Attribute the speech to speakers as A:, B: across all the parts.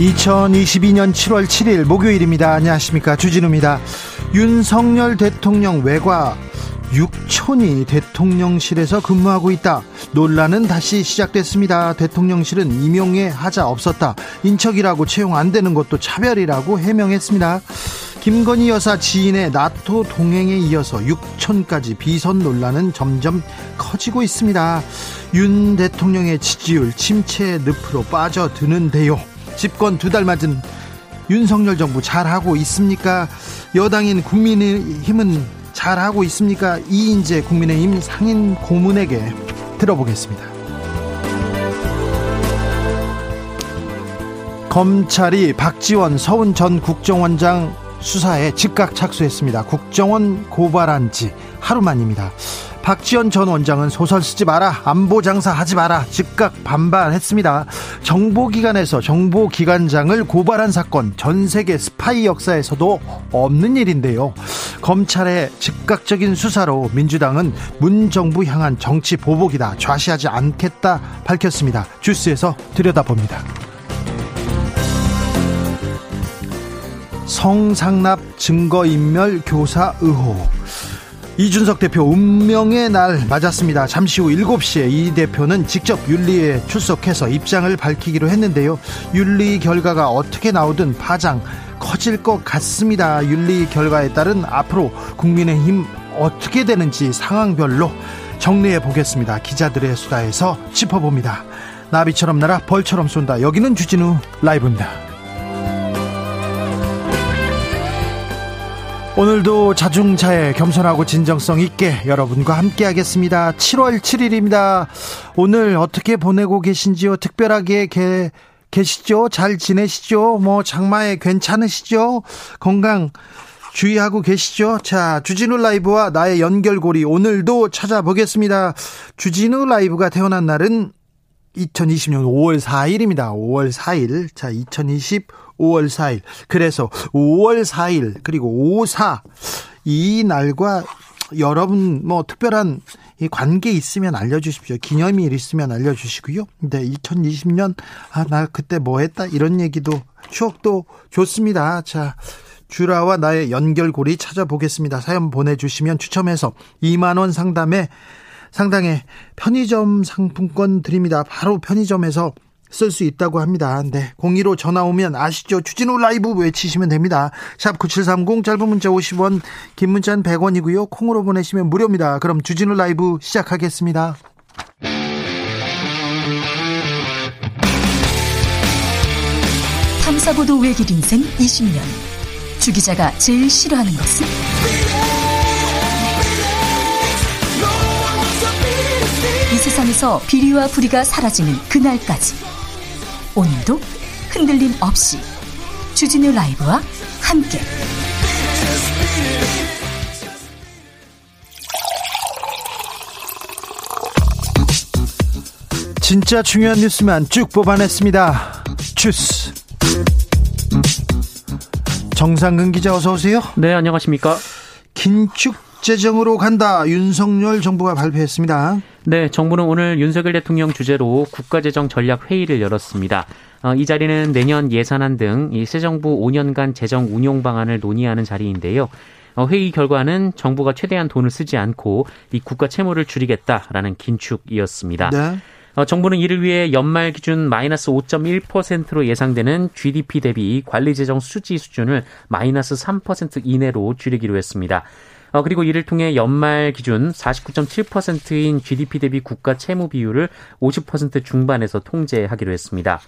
A: 2022년 7월 7일 목요일입니다. 안녕하십니까. 주진우입니다. 윤석열 대통령 외과 육촌이 대통령실에서 근무하고 있다. 논란은 다시 시작됐습니다. 대통령실은 임용에 하자 없었다. 인척이라고 채용 안 되는 것도 차별이라고 해명했습니다. 김건희 여사 지인의 나토 동행에 이어서 육촌까지 비선 논란은 점점 커지고 있습니다. 윤 대통령의 지지율 침체 늪으로 빠져드는데요. 집권 두 달 맞은 윤석열 정부 잘하고 있습니까? 여당인 국민의힘은 잘하고 있습니까? 이인재 국민의힘 상인 고문에게 들어보겠습니다. 검찰이 박지원 서훈 전 국정원장 수사에 즉각 착수했습니다. 국정원 고발한 지 하루 만입니다. 박지원 전 원장은 소설 쓰지 마라, 안보 장사 하지 마라, 즉각 반발했습니다. 정보기관에서 정보기관장을 고발한 사건, 전 세계 스파이 역사에서도 없는 일인데요. 검찰의 즉각적인 수사로 민주당은 문 정부 향한 정치 보복이다, 좌시하지 않겠다 밝혔습니다. 주스에서 들여다봅니다. 성상납 증거인멸 교사 의혹. 이준석 대표 운명의 날 맞았습니다. 잠시 후 7시에 이 대표는 직접 윤리에 출석해서 입장을 밝히기로 했는데요. 윤리 결과가 어떻게 나오든 파장 커질 것 같습니다. 윤리 결과에 따른 앞으로 국민의힘 어떻게 되는지 상황별로 정리해 보겠습니다. 기자들의 수다에서 짚어봅니다. 나비처럼 날아 벌처럼 쏜다. 여기는 주진우 라이브입니다. 오늘도 자중차에 겸손하고 진정성 있게 여러분과 함께 하겠습니다. 7월 7일입니다. 오늘 어떻게 보내고 계신지요? 특별하게 게, 계시죠? 잘 지내시죠? 뭐 장마에 괜찮으시죠? 건강 주의하고 계시죠? 자, 주진우 라이브와 나의 연결고리 오늘도 찾아보겠습니다. 주진우 라이브가 태어난 날은 2020년 5월 4일입니다. 5월 4일. 자, 2020 5월 4일. 그래서 5월 4일 그리고 54 이 날과 여러분 뭐 특별한 이 관계 있으면 알려주십시오. 기념일 있으면 알려주시고요. 근데 2020년 아 나 그때 뭐 했다 이런 얘기도 추억도 좋습니다. 자 주라와 나의 연결고리 찾아보겠습니다. 사연 보내주시면 추첨해서 2만 원 상담에 상당의 편의점 상품권 드립니다. 바로 편의점에서 쓸 수 있다고 합니다. 네. 02로 전화 오면 아시죠? 주진우 라이브 외치시면 됩니다. 샵 9730 짧은 문자 50원, 긴 문자는 100원이고요. 콩으로 보내시면 무료입니다. 그럼 주진우 라이브 시작하겠습니다.
B: 탐사보도 외길 인생 20년. 주 기자가 제일 싫어하는 것은? 이 세상에서 비리와 부리가 사라지는 그날까지. 오늘도 흔들림 없이 주진우 라이브와 함께
A: 진짜 중요한 뉴스만 쭉 뽑아냈습니다. 주스 정상근 기자 어서 오세요.
C: 네 안녕하십니까.
A: 긴축 재정으로 간다. 윤석열 정부가 발표했습니다.
C: 네, 정부는 오늘 윤석열 대통령 주재로 국가재정 전략 회의를 열었습니다. 어, 이 자리는 내년 예산안 등 이 새 정부 5년간 재정 운용 방안을 논의하는 자리인데요. 어, 회의 결과는 정부가 최대한 돈을 쓰지 않고 이 국가 채무를 줄이겠다라는 긴축이었습니다. 네. 어, 정부는 이를 위해 연말 기준 마이너스 5.1%로 예상되는 GDP 대비 관리 재정 수지 수준을 마이너스 3% 이내로 줄이기로 했습니다. 어, 그리고 이를 통해 연말 기준 49.7%인 GDP 대비 국가 채무 비율을 50% 중반에서 통제하기로 했습니다.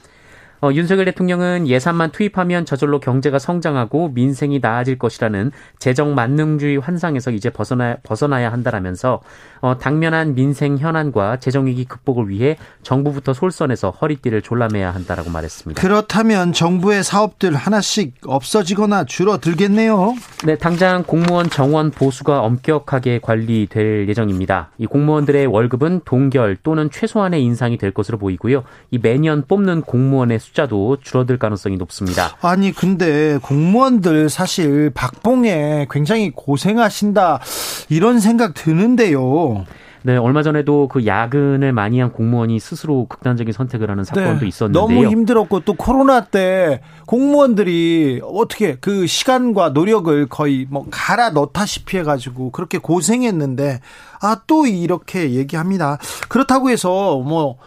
C: 어, 윤석열 대통령은 예산만 투입하면 저절로 경제가 성장하고 민생이 나아질 것이라는 재정 만능주의 환상에서 이제 벗어나, 벗어나야 한다라면서 어, 당면한 민생 현안과 재정위기 극복을 위해 정부부터 솔선해서 허리띠를 졸라매야 한다라고 말했습니다.
A: 그렇다면 정부의 사업들 하나씩 없어지거나 줄어들겠네요.
C: 네, 당장 공무원 정원 보수가 엄격하게 관리될 예정입니다. 이 공무원들의 월급은 동결 또는 최소한의 인상이 될 것으로 보이고요. 이 매년 뽑는 공무원의 숫자도 줄어들 가능성이 높습니다.
A: 아니 근데 공무원들 사실 박봉에 굉장히 고생하신다 이런 생각 드는데요.
C: 네, 얼마 전에도 그 야근을 많이 한 공무원이 스스로 극단적인 선택을 하는 사건도 네, 있었는데요.
A: 너무 힘들었고 또 코로나 때 공무원들이 어떻게 그 시간과 노력을 거의 뭐 갈아 넣다시피 해가지고 그렇게 고생했는데 아 또 이렇게 얘기합니다. 그렇다고 해서 뭐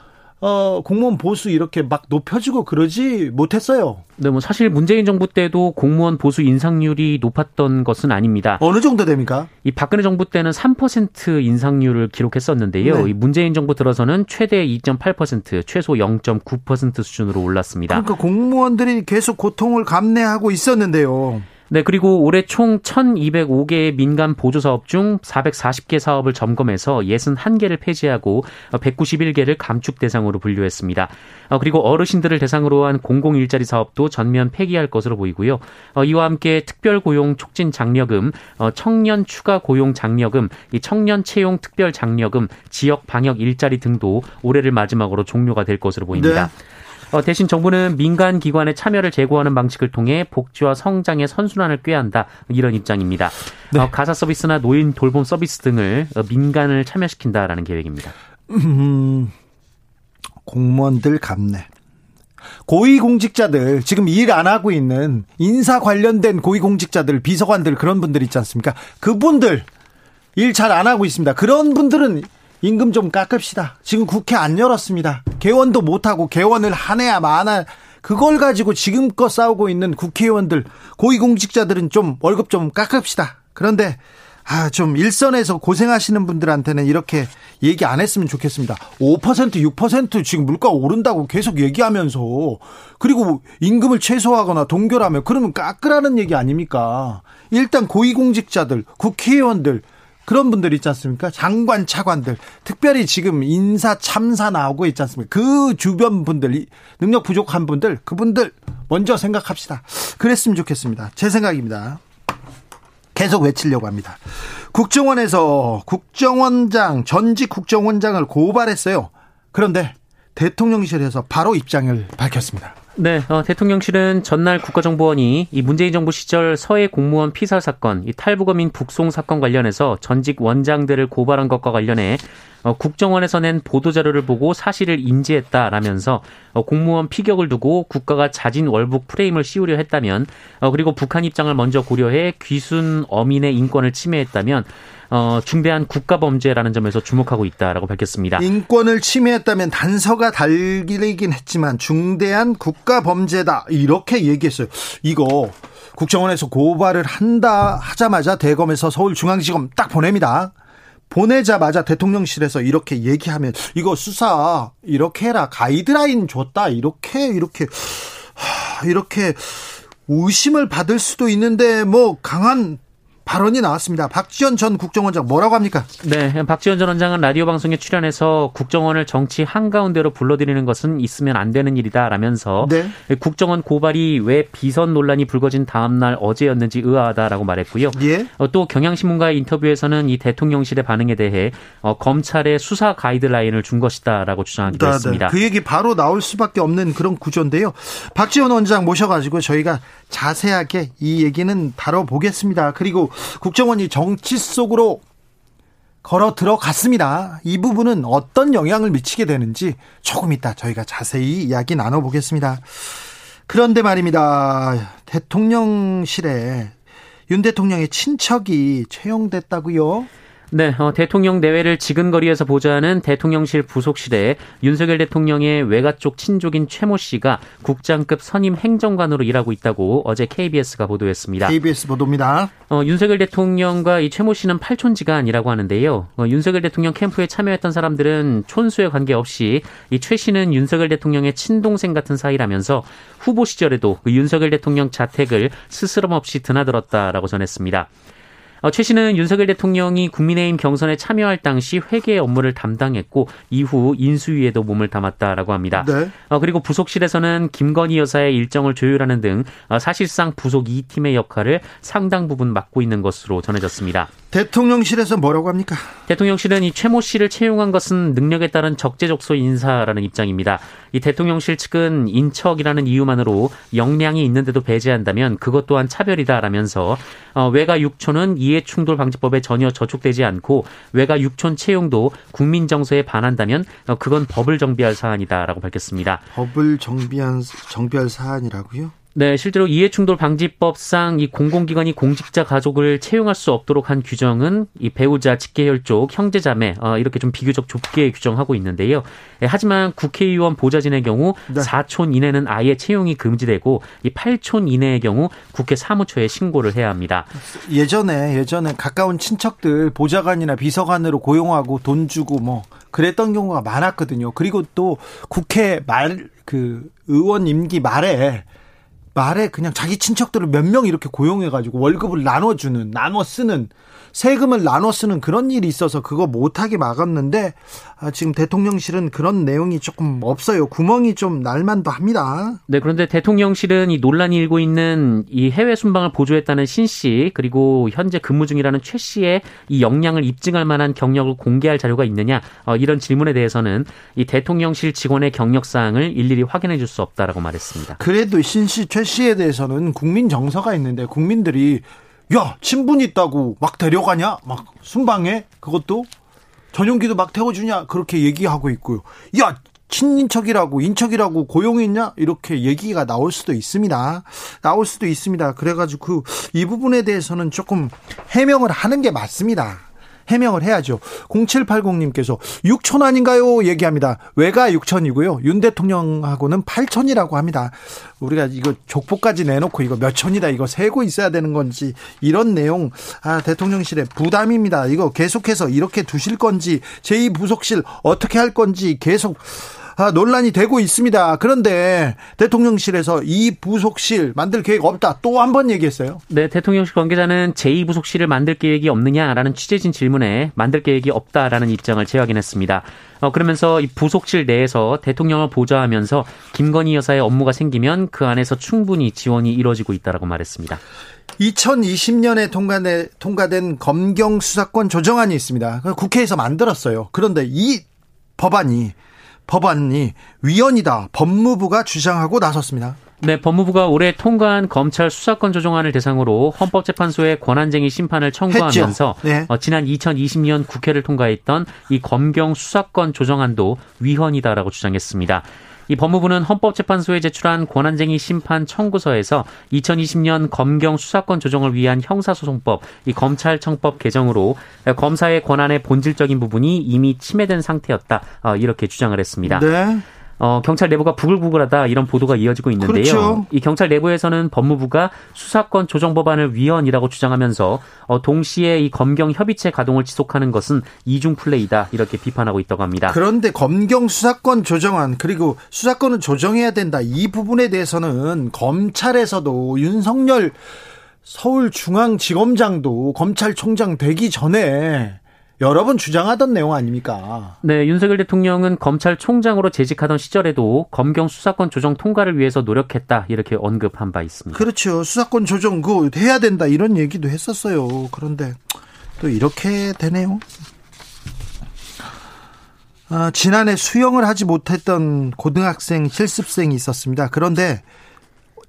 A: 어, 공무원 보수 이렇게 막 높여주고 그러지 못했어요.
C: 네, 뭐 사실 문재인 정부 때도 공무원 보수 인상률이 높았던 것은 아닙니다.
A: 어느 정도 됩니까?
C: 이 박근혜 정부 때는 3% 인상률을 기록했었는데요. 네. 이 문재인 정부 들어서는 최대 2.8%, 최소 0.9% 수준으로 올랐습니다.
A: 그러니까 공무원들이 계속 고통을 감내하고 있었는데요.
C: 네, 그리고 올해 총 1,205개의 민간 보조 사업 중 440개 사업을 점검해서 61개를 폐지하고 191개를 감축 대상으로 분류했습니다. 어, 그리고 어르신들을 대상으로 한 공공 일자리 사업도 전면 폐기할 것으로 보이고요. 어, 이와 함께 특별 고용 촉진 장려금, 어, 청년 추가 고용 장려금, 청년 채용 특별 장려금, 지역 방역 일자리 등도 올해를 마지막으로 종료가 될 것으로 보입니다. 네. 어, 대신 정부는 민간 기관의 참여를 제고하는 방식을 통해 복지와 성장의 선순환을 꾀한다 이런 입장입니다. 네. 어, 가사 서비스나 노인 돌봄 서비스 등을 어, 민간을 참여시킨다라는 계획입니다. 음,
A: 공무원들 감내. 고위공직자들 지금 일 안 하고 있는 인사 관련된 고위공직자들 비서관들 그런 분들 있지 않습니까? 그분들 일 잘 안 하고 있습니다. 그런 분들은 임금 좀 깎읍시다. 지금 국회 안 열었습니다. 개원도 못하고 개원을 하내야 마나 그걸 가지고 지금껏 싸우고 있는 국회의원들 고위공직자들은 좀 월급 좀 깎읍시다. 그런데 아, 좀 일선에서 고생하시는 분들한테는 이렇게 얘기 안 했으면 좋겠습니다. 5% 6% 지금 물가 오른다고 계속 얘기하면서 그리고 임금을 최소화하거나 동결하면 그러면 깎으라는 얘기 아닙니까? 일단 고위공직자들, 국회의원들 그런 분들 있지 않습니까? 장관, 차관들. 특별히 지금 인사 참사 나오고 있지 않습니까? 그 주변 분들, 능력 부족한 분들, 그분들 먼저 생각합시다. 그랬으면 좋겠습니다. 제 생각입니다. 계속 외치려고 합니다. 국정원에서 국정원장, 전직 국정원장을 고발했어요. 그런데 대통령실에서 바로 입장을 밝혔습니다.
C: 네, 어, 대통령실은 전날 국가정보원이 이 문재인 정부 시절 서해 공무원 피살 사건, 이 탈북어민 북송 사건 관련해서 전직 원장들을 고발한 것과 관련해 어, 국정원에서 낸 보도자료를 보고 사실을 인지했다라면서 어, 공무원 피격을 두고 국가가 자진 월북 프레임을 씌우려 했다면 어, 그리고 북한 입장을 먼저 고려해 귀순 어민의 인권을 침해했다면 어, 중대한 국가 범죄라는 점에서 주목하고 있다라고 밝혔습니다.
A: 인권을 침해했다면 단서가 달리긴 했지만 중대한 국가 범죄다 이렇게 얘기했어요. 이거 국정원에서 고발을 한다 하자마자 대검에서 서울중앙지검 딱 보냅니다. 보내자마자 대통령실에서 이렇게 얘기하면 이거 수사 이렇게 해라 가이드라인 줬다 이렇게 이렇게 이렇게 의심을 받을 수도 있는데 뭐 강한 발언이 나왔습니다. 박지원 전 국정원장 뭐라고 합니까?
C: 네, 박지원 전 원장은 라디오 방송에 출연해서 국정원을 정치 한가운데로 불러들이는 것은 있으면 안 되는 일이다라면서 네. 국정원 고발이 왜 비선 논란이 불거진 다음 날 어제였는지 의아하다라고 말했고요. 예? 어, 또 경향신문과의 인터뷰에서는 이 대통령실의 반응에 대해 어, 검찰의 수사 가이드라인을 준 것이다라고 주장하기도 네, 했습니다.
A: 네. 그 얘기 바로 나올 수밖에 없는 그런 구조인데요. 박지원 원장 모셔가지고 저희가 자세하게 이 얘기는 다뤄보겠습니다. 그리고 국정원이 정치 속으로 걸어 들어갔습니다. 이 부분은 어떤 영향을 미치게 되는지 조금 이따 저희가 자세히 이야기 나눠보겠습니다. 그런데 말입니다. 대통령실에 윤 대통령의 친척이 채용됐다고요?
C: 네, 어, 대통령 내외를 지근거리에서 보좌하는 대통령실 부속실에 윤석열 대통령의 외가 쪽 친족인 최모 씨가 국장급 선임 행정관으로 일하고 있다고 어제 KBS가 보도했습니다.
A: KBS 보도입니다.
C: 어, 윤석열 대통령과 이 최모 씨는 팔촌지간이라고 하는데요. 어, 윤석열 대통령 캠프에 참여했던 사람들은 촌수에 관계없이 이 최 씨는 윤석열 대통령의 친동생 같은 사이라면서 후보 시절에도 그 윤석열 대통령 자택을 스스럼 없이 드나들었다라고 전했습니다. 어, 최 씨는 윤석열 대통령이 국민의힘 경선에 참여할 당시 회계 업무를 담당했고 이후 인수위에도 몸을 담았다라고 합니다. 네. 어, 그리고 부속실에서는 김건희 여사의 일정을 조율하는 등 어, 사실상 부속 2팀의 역할을 상당 부분 맡고 있는 것으로 전해졌습니다.
A: 대통령실에서 뭐라고 합니까?
C: 대통령실은 이 최모 씨를 채용한 것은 능력에 따른 적재적소 인사라는 입장입니다. 이 대통령실 측은 인척이라는 이유만으로 역량이 있는데도 배제한다면 그것 또한 차별이다라면서 어, 외가 육촌은 이해충돌 방지법에 전혀 저촉되지 않고 외가 육촌 채용도 국민 정서에 반한다면 어, 그건 법을 정비할 사안이다라고 밝혔습니다.
A: 법을 정비한 정비할 사안이라고요?
C: 네, 실제로 이해충돌 방지법상 이 공공기관이 공직자 가족을 채용할 수 없도록 한 규정은 이 배우자, 직계혈족, 형제자매 어, 이렇게 좀 비교적 좁게 규정하고 있는데요. 예, 하지만 국회의원 보좌진의 경우 네. 4촌 이내는 아예 채용이 금지되고 이 8촌 이내의 경우 국회 사무처에 신고를 해야 합니다.
A: 예전에 예전에 가까운 친척들 보좌관이나 비서관으로 고용하고 돈 주고 뭐 그랬던 경우가 많았거든요. 그리고 또 국회 말 그 의원 임기 말에 말에 그냥 자기 친척들을 몇 명 이렇게 고용해가지고 월급을 나눠주는, 나눠 쓰는 세금을 나눠 쓰는 그런 일이 있어서 그거 못하게 막았는데 아, 지금 대통령실은 그런 내용이 조금 없어요. 구멍이 좀 날만도 합니다.
C: 네, 그런데 대통령실은 이 논란이 일고 있는 이 해외 순방을 보조했다는 신 씨, 그리고 현재 근무 중이라는 최 씨의 이 역량을 입증할 만한 경력을 공개할 자료가 있느냐, 어, 이런 질문에 대해서는 이 대통령실 직원의 경력 사항을 일일이 확인해 줄 수 없다라고 말했습니다.
A: 그래도 신 씨, 최 씨에 대해서는 국민 정서가 있는데 국민들이 야, 친분 있다고 막 데려가냐? 막 순방에 그것도 전용기도 막 태워주냐? 그렇게 얘기하고 있고요. 야, 친인척이라고 인척이라고 고용했냐 이렇게 얘기가 나올 수도 있습니다. 나올 수도 있습니다. 그래가지고 이 부분에 대해서는 조금 해명을 하는 게 맞습니다. 해명을 해야죠. 0780님께서 6천 아닌가요? 얘기합니다. 외가 6천이고요. 윤 대통령하고는 8천이라고 합니다. 우리가 이거 족보까지 내놓고 이거 몇 천이다 이거 세고 있어야 되는 건지 이런 내용 아 대통령실에 부담입니다. 이거 계속해서 이렇게 두실 건지 제2 부속실 어떻게 할 건지 계속 아, 논란이 되고 있습니다. 그런데 대통령실에서 이 부속실 만들 계획 없다. 또 한 번 얘기했어요.
C: 네, 대통령실 관계자는 제2부속실을 만들 계획이 없느냐라는 취재진 질문에 만들 계획이 없다라는 입장을 재확인했습니다. 어, 그러면서 이 부속실 내에서 대통령을 보좌하면서 김건희 여사의 업무가 생기면 그 안에서 충분히 지원이 이루어지고 있다라고 말했습니다.
A: 2020년에 통과된, 통과된 검경 수사권 조정안이 있습니다. 국회에서 만들었어요. 그런데 이 법안이 법안이 위헌이다. 법무부가 주장하고 나섰습니다.
C: 네, 법무부가 올해 통과한 검찰 수사권 조정안을 대상으로 헌법재판소에 권한쟁의 심판을 청구하면서 네. 어, 지난 2020년 국회를 통과했던 이 검경 수사권 조정안도 위헌이다라고 주장했습니다. 이 법무부는 헌법재판소에 제출한 권한쟁의 심판 청구서에서 2020년 검경 수사권 조정을 위한 형사소송법, 이 검찰청법 개정으로 검사의 권한의 본질적인 부분이 이미 침해된 상태였다. 어, 이렇게 주장을 했습니다. 네. 어, 경찰 내부가 부글부글하다 이런 보도가 이어지고 있는데요. 그렇죠. 이 경찰 내부에서는 법무부가 수사권 조정 법안을 위헌이라고 주장하면서 어, 동시에 이 검경 협의체 가동을 지속하는 것은 이중 플레이다 이렇게 비판하고 있다고 합니다.
A: 그런데 검경 수사권 조정안 그리고 수사권을 조정해야 된다 이 부분에 대해서는 검찰에서도 윤석열 서울중앙지검장도 검찰총장 되기 전에 여러 번 주장하던 내용 아닙니까?
C: 네, 윤석열 대통령은 검찰총장으로 재직하던 시절에도 검경 수사권 조정 통과를 위해서 노력했다 이렇게 언급한 바 있습니다.
A: 그렇죠. 수사권 조정 그 해야 된다 이런 얘기도 했었어요. 그런데 또 이렇게 되네요. 아, 지난해 수영을 하지 못했던 고등학생 실습생이 있었습니다. 그런데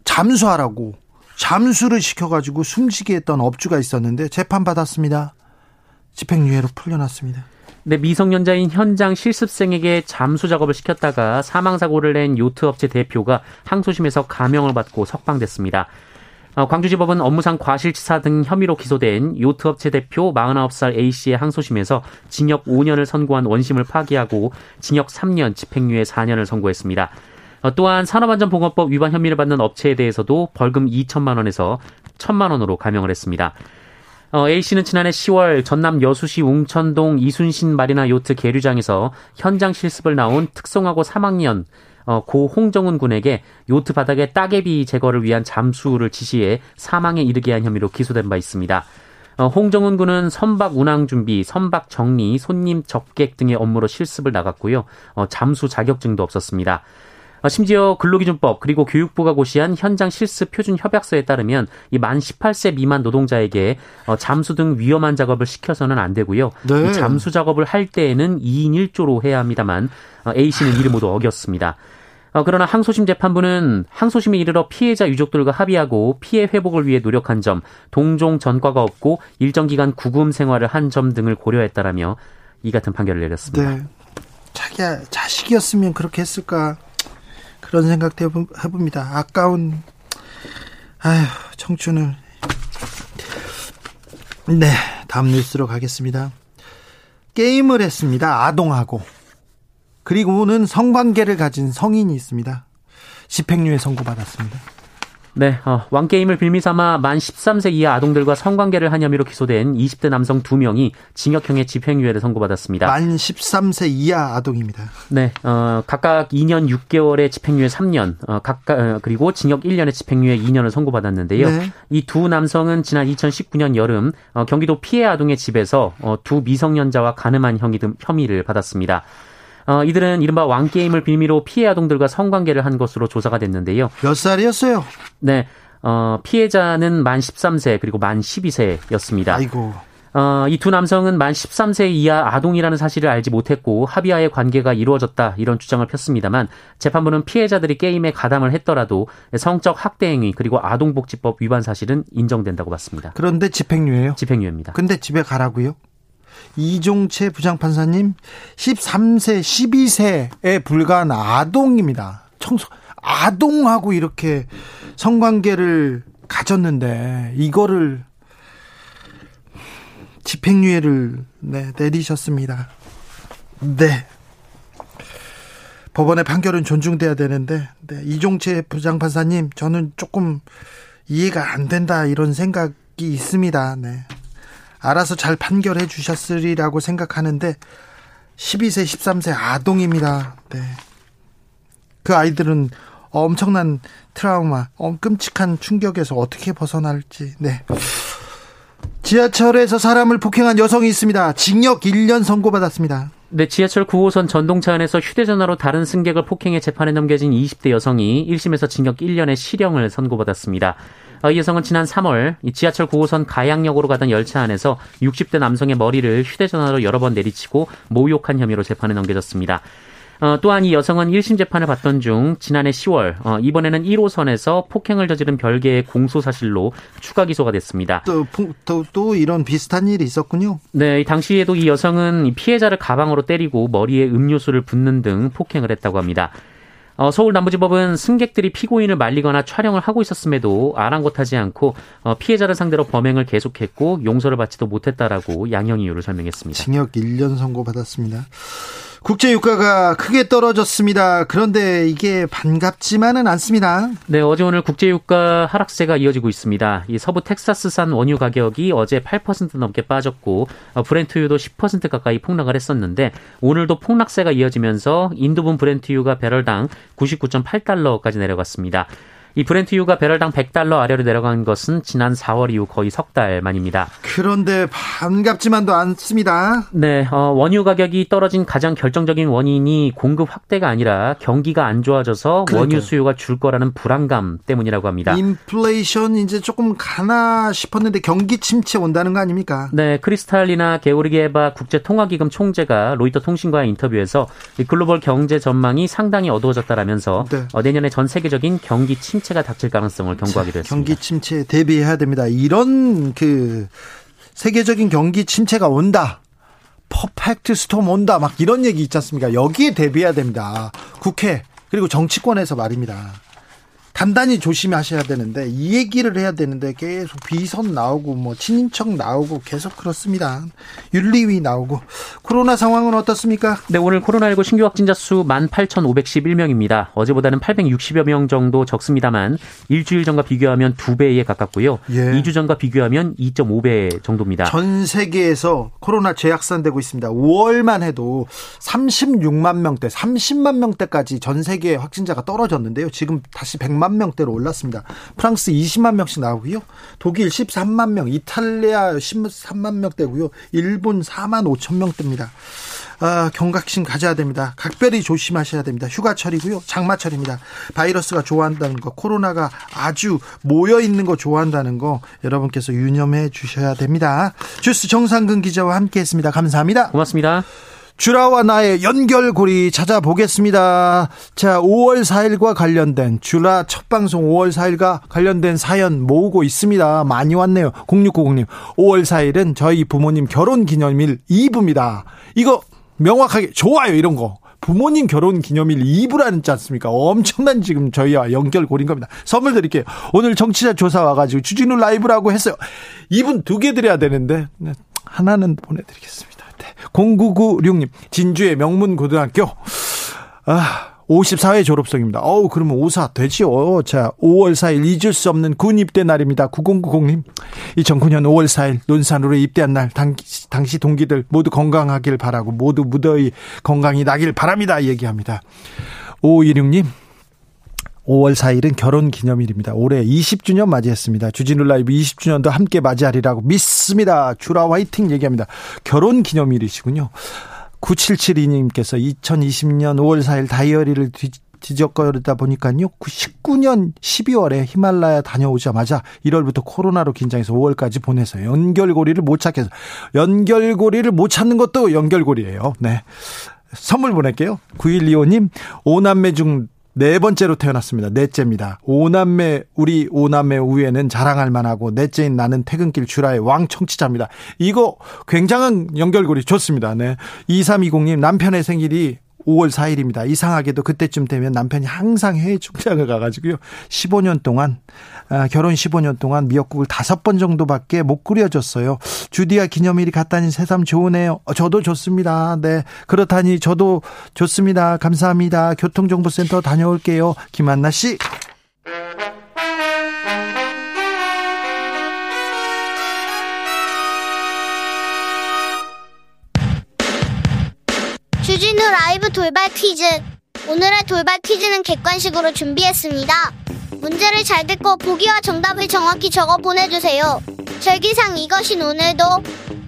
A: 잠수하라고 잠수를 시켜가지고 숨지게 했던 업주가 있었는데 재판 받았습니다. 집행유예로 풀려났습니다.
C: 네, 미성년자인 현장 실습생에게 잠수 작업을 시켰다가 사망 사고를 낸 요트 업체 대표가 항소심에서 감형을 받고 석방됐습니다. 어, 광주지법은 업무상 과실치사 등 혐의로 기소된 요트업체 대표 49살 A씨의 항소심에서 징역 5년을 선고한 원심을 파기하고 징역 3년, 집행유예 4년을 선고했습니다. 어, 또한 산업안전보건법 위반 혐의를 받는 업체에 대해서도 벌금 2천만 원에서 1천만 원으로 감형을 했습니다. 어, A씨는 지난해 10월 전남 여수시 웅천동 이순신 마리나 요트 계류장에서 현장 실습을 나온 특성화고 3학년 어, 고 홍정훈 군에게 요트 바닥에 따개비 제거를 위한 잠수를 지시해 사망에 이르게 한 혐의로 기소된 바 있습니다. 어, 홍정훈 군은 선박 운항 준비, 선박 정리, 손님 접객 등의 업무로 실습을 나갔고요. 어, 잠수 자격증도 없었습니다. 어, 심지어 근로기준법 그리고 교육부가 고시한 현장 실습 표준 협약서에 따르면 이 만 18세 미만 노동자에게 어, 잠수 등 위험한 작업을 시켜서는 안 되고요. 네. 잠수 작업을 할 때에는 2인 1조로 해야 합니다만 어, A 씨는 이를 모두 어겼습니다. 어, 그러나 항소심 재판부는 항소심에 이르러 피해자 유족들과 합의하고 피해 회복을 위해 노력한 점, 동종 전과가 없고 일정 기간 구금 생활을 한 점 등을 고려했다라며 이 같은 판결을 내렸습니다. 네.
A: 자기 자식이었으면 그렇게 했을까 그런 생각도 해봅니다. 아까운 아휴 청춘을 네 다음 뉴스로 가겠습니다. 게임을 했습니다. 아동하고 그리고는 성관계를 가진 성인이 있습니다. 집행유예 선고받았습니다.
C: 네, 어, 왕게임을 빌미삼아 만 13세 이하 아동들과 성관계를 한 혐의로 기소된 20대 남성 2명이 징역형의 집행유예를 선고받았습니다.
A: 만 13세 이하 아동입니다.
C: 네, 어, 각각 2년 6개월의 집행유예 3년, 어, 각각, 어, 그리고 징역 1년의 집행유예 2년을 선고받았는데요. 네. 이두 남성은 지난 2019년 여름 어, 경기도 피해 아동의 집에서 어, 두 미성년자와 가늠한 혐의, 혐의를 받았습니다. 어, 이들은 이른바 왕게임을 빌미로 피해 아동들과 성관계를 한 것으로 조사가 됐는데요.
A: 몇 살이었어요?
C: 네. 어, 피해자는 만 13세 그리고 만 12세였습니다.
A: 아이고.
C: 어, 이 두 남성은 만 13세 이하 아동이라는 사실을 알지 못했고 합의하에 관계가 이루어졌다 이런 주장을 폈습니다만 재판부는 피해자들이 게임에 가담을 했더라도 성적 학대 행위 그리고 아동복지법 위반 사실은 인정된다고 봤습니다.
A: 그런데 집행유예요?
C: 집행유예입니다.
A: 근데 집에 가라고요? 이종채 부장판사님 13세, 12세에 불과한 아동입니다. 청소 아동하고 이렇게 성관계를 가졌는데 이거를 집행유예를 네, 내리셨습니다. 네. 법원의 판결은 존중돼야 되는데 네, 이종채 부장판사님 저는 조금 이해가 안 된다 이런 생각이 있습니다. 네. 알아서 잘 판결해 주셨으리라고 생각하는데 12세, 13세 아동입니다. 네. 그 아이들은 엄청난 트라우마, 어, 끔찍한 충격에서 어떻게 벗어날지. 네. 지하철에서 사람을 폭행한 여성이 있습니다. 징역 1년 선고받았습니다.
C: 네, 지하철 9호선 전동차 안에서 휴대전화로 다른 승객을 폭행해 재판에 넘겨진 20대 여성이 1심에서 징역 1년의 실형을 선고받았습니다. 어, 이 여성은 지난 3월 지하철 9호선 가양역으로 가던 열차 안에서 60대 남성의 머리를 휴대전화로 여러 번 내리치고 모욕한 혐의로 재판에 넘겨졌습니다. 어, 또한 이 여성은 1심 재판을 받던 중 지난해 10월 어, 이번에는 1호선에서 폭행을 저지른 별개의 공소 사실로 추가 기소가 됐습니다.
A: 또, 또, 또 이런 비슷한 일이 있었군요.
C: 네, 당시에도 이 여성은 피해자를 가방으로 때리고 머리에 음료수를 붓는 등 폭행을 했다고 합니다. 어, 서울 남부지법은 승객들이 피고인을 말리거나 촬영을 하고 있었음에도 아랑곳하지 않고 어, 피해자를 상대로 범행을 계속했고 용서를 받지도 못했다라고 양형 이유를 설명했습니다.
A: 징역 1년 선고받았습니다. 국제 유가가 크게 떨어졌습니다. 그런데 이게 반갑지만은 않습니다.
C: 네, 어제 오늘 국제 유가 하락세가 이어지고 있습니다. 이 서부 텍사스산 원유 가격이 어제 8% 넘게 빠졌고 어, 브렌트유도 10% 가까이 폭락을 했었는데 오늘도 폭락세가 이어지면서 인도분 브렌트유가 배럴당 99.8달러까지 내려갔습니다. 이 브렌트유가 배럴당 100달러 아래로 내려간 것은 지난 4월 이후 거의 석 달 만입니다.
A: 그런데 반갑지만도 않습니다.
C: 네, 어, 원유 가격이 떨어진 가장 결정적인 원인이 공급 확대가 아니라 경기가 안 좋아져서 그러니까요. 원유 수요가 줄 거라는 불안감 때문이라고 합니다.
A: 인플레이션 이제 조금 가나 싶었는데 경기 침체 온다는 거 아닙니까?
C: 네, 크리스탈리나 게오르기에바 국제통화기금 총재가 로이터 통신과의 인터뷰에서 글로벌 경제 전망이 상당히 어두워졌다라면서 네. 어, 내년에 전 세계적인 경기 침체 침체가 닥칠 가능성을 경고하기도 했습니다.
A: 경기 침체 대비해야 됩니다. 이런 그 세계적인 경기 침체가 온다. 퍼펙트 스톰 온다. 막 이런 얘기 있지 않습니까? 여기에 대비해야 됩니다. 국회 그리고 정치권에서 말입니다. 단단히 조심하셔야 되는데 이 얘기를 해야 되는데 계속 비선 나오고 뭐 친인척 나오고 계속 그렇습니다. 윤리위 나오고 코로나 상황은 어떻습니까?
C: 네, 오늘 코로나19 신규 확진자 수 18,511명입니다. 어제보다는 860여 명 정도 적습니다만 일주일 전과 비교하면 두 배에 가깝고요. 예. 2주 전과 비교하면 2.5배 정도입니다.
A: 전 세계에서 코로나 재확산되고 있습니다. 5월만 해도 36만 명대, 30만 명대까지 전 세계 확진자가 떨어졌는데요. 지금 다시 100만 명대로 올랐습니다. 프랑스 20만 명씩 나오고요. 독일 13만 명, 이탈리아 13만 명대고요. 일본 4만 5천 명대입니다. 아, 경각심 가져야 됩니다. 각별히 조심하셔야 됩니다. 휴가철이고요. 장마철입니다. 바이러스가 좋아한다는 거, 코로나가 아주 모여 있는 거 좋아한다는 거 여러분께서 유념해 주셔야 됩니다. 주스 정상근 기자와 함께 했습니다. 감사합니다.
C: 고맙습니다.
A: 주라와 나의 연결고리 찾아보겠습니다. 자, 5월 4일과 관련된 주라 첫 방송 5월 4일과 관련된 사연 모으고 있습니다. 많이 왔네요. 0690님. 5월 4일은 저희 부모님 결혼 기념일 2부입니다. 이거 명확하게 좋아요 이런 거. 부모님 결혼 기념일 2부라는 지 않습니까? 엄청난 지금 저희와 연결고리인 겁니다. 선물 드릴게요. 오늘 정치자 조사 와가지고 주진우 라이브라고 했어요. 2분 두 개 드려야 되는데 하나는 보내드리겠습니다. 0996님, 진주의 명문 고등학교. 아, 54회 졸업생입니다. 어우, 그러면 오사 되지요. 자, 5월 4일 잊을 수 없는 군 입대 날입니다. 9090님. 2009년 5월 4일 논산으로 입대한 날, 당, 당시 동기들 모두 건강하길 바라고, 모두 무더위 건강이 나길 바랍니다. 얘기합니다. 5516님. 5월 4일은 결혼 기념일입니다. 올해 20주년 맞이했습니다. 주진우 라이브 20주년도 함께 맞이하리라고 믿습니다. 주라 화이팅 얘기합니다. 결혼 기념일이시군요. 9772님께서 2020년 5월 4일 다이어리를 뒤, 뒤적거리다 보니까요. 19년 12월에 히말라야 다녀오자마자 1월부터 코로나로 긴장해서 5월까지 보내서 연결고리를 못 찾겠어. 연결고리를 못 찾는 것도 연결고리예요. 네. 선물 보낼게요. 9125님, 5남매 중 네 번째로 태어났습니다. 넷째입니다. 오남매, 우리 오남매 우에는 자랑할 만하고 넷째인 나는 퇴근길 주라의 왕 청취자입니다. 이거 굉장한 연결고리 좋습니다. 네. 2320님 남편의 생일이 5월 4일입니다. 이상하게도 그때쯤 되면 남편이 항상 해외 출장을 가가지고요. 15년 동안, 아, 결혼 15년 동안 미역국을 다섯 번 정도밖에 못 끓여줬어요. 주디아 기념일이 갔다니 새삼 좋으네요. 어, 저도 좋습니다. 네. 그렇다니 저도 좋습니다. 감사합니다. 교통정보센터 다녀올게요. 김한나 씨.
D: 라이브 돌발 퀴즈. 오늘의 돌발 퀴즈는 객관식으로 준비했습니다. 문제를 잘 듣고 보기와 정답을 정확히 적어 보내주세요. 절기상 이것이 오늘도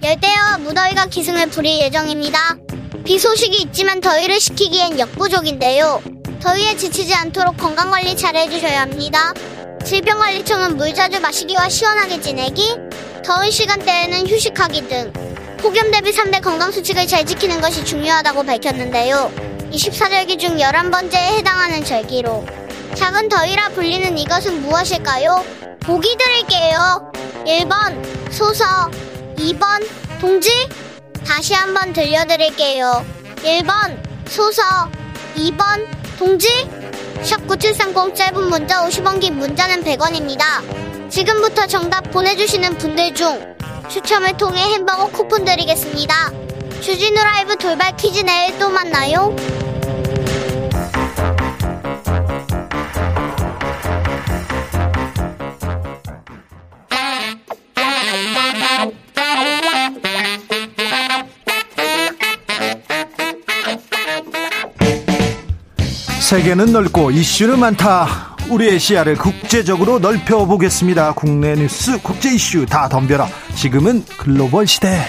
D: 열대야와 무더위가 기승을 부릴 예정입니다. 비 소식이 있지만 더위를 식히기엔 역부족인데요. 더위에 지치지 않도록 건강관리 잘 해주셔야 합니다. 질병관리청은 물 자주 마시기와 시원하게 지내기, 더운 시간대에는 휴식하기 등 폭염 대비 3대 건강수칙을 잘 지키는 것이 중요하다고 밝혔는데요. 24절기 중 11번째에 해당하는 절기로 작은 더위라 불리는 이것은 무엇일까요? 보기 드릴게요. 1번 소서 2번 동지 다시 한번 들려드릴게요. 1번 소서 2번 동지 샵9730 짧은 문자 50원 긴 문자는 100원입니다. 지금부터 정답 보내주시는 분들 중 추첨을 통해 햄버거 쿠폰 드리겠습니다. 주진우 라이브 돌발 퀴즈 내일 또 만나요.
A: 세계는 넓고 이슈는 많다. 우리의 시야를 국제적으로 넓혀보겠습니다. 국내 뉴스, 국제 이슈 다 덤벼라. 지금은 글로벌 시대.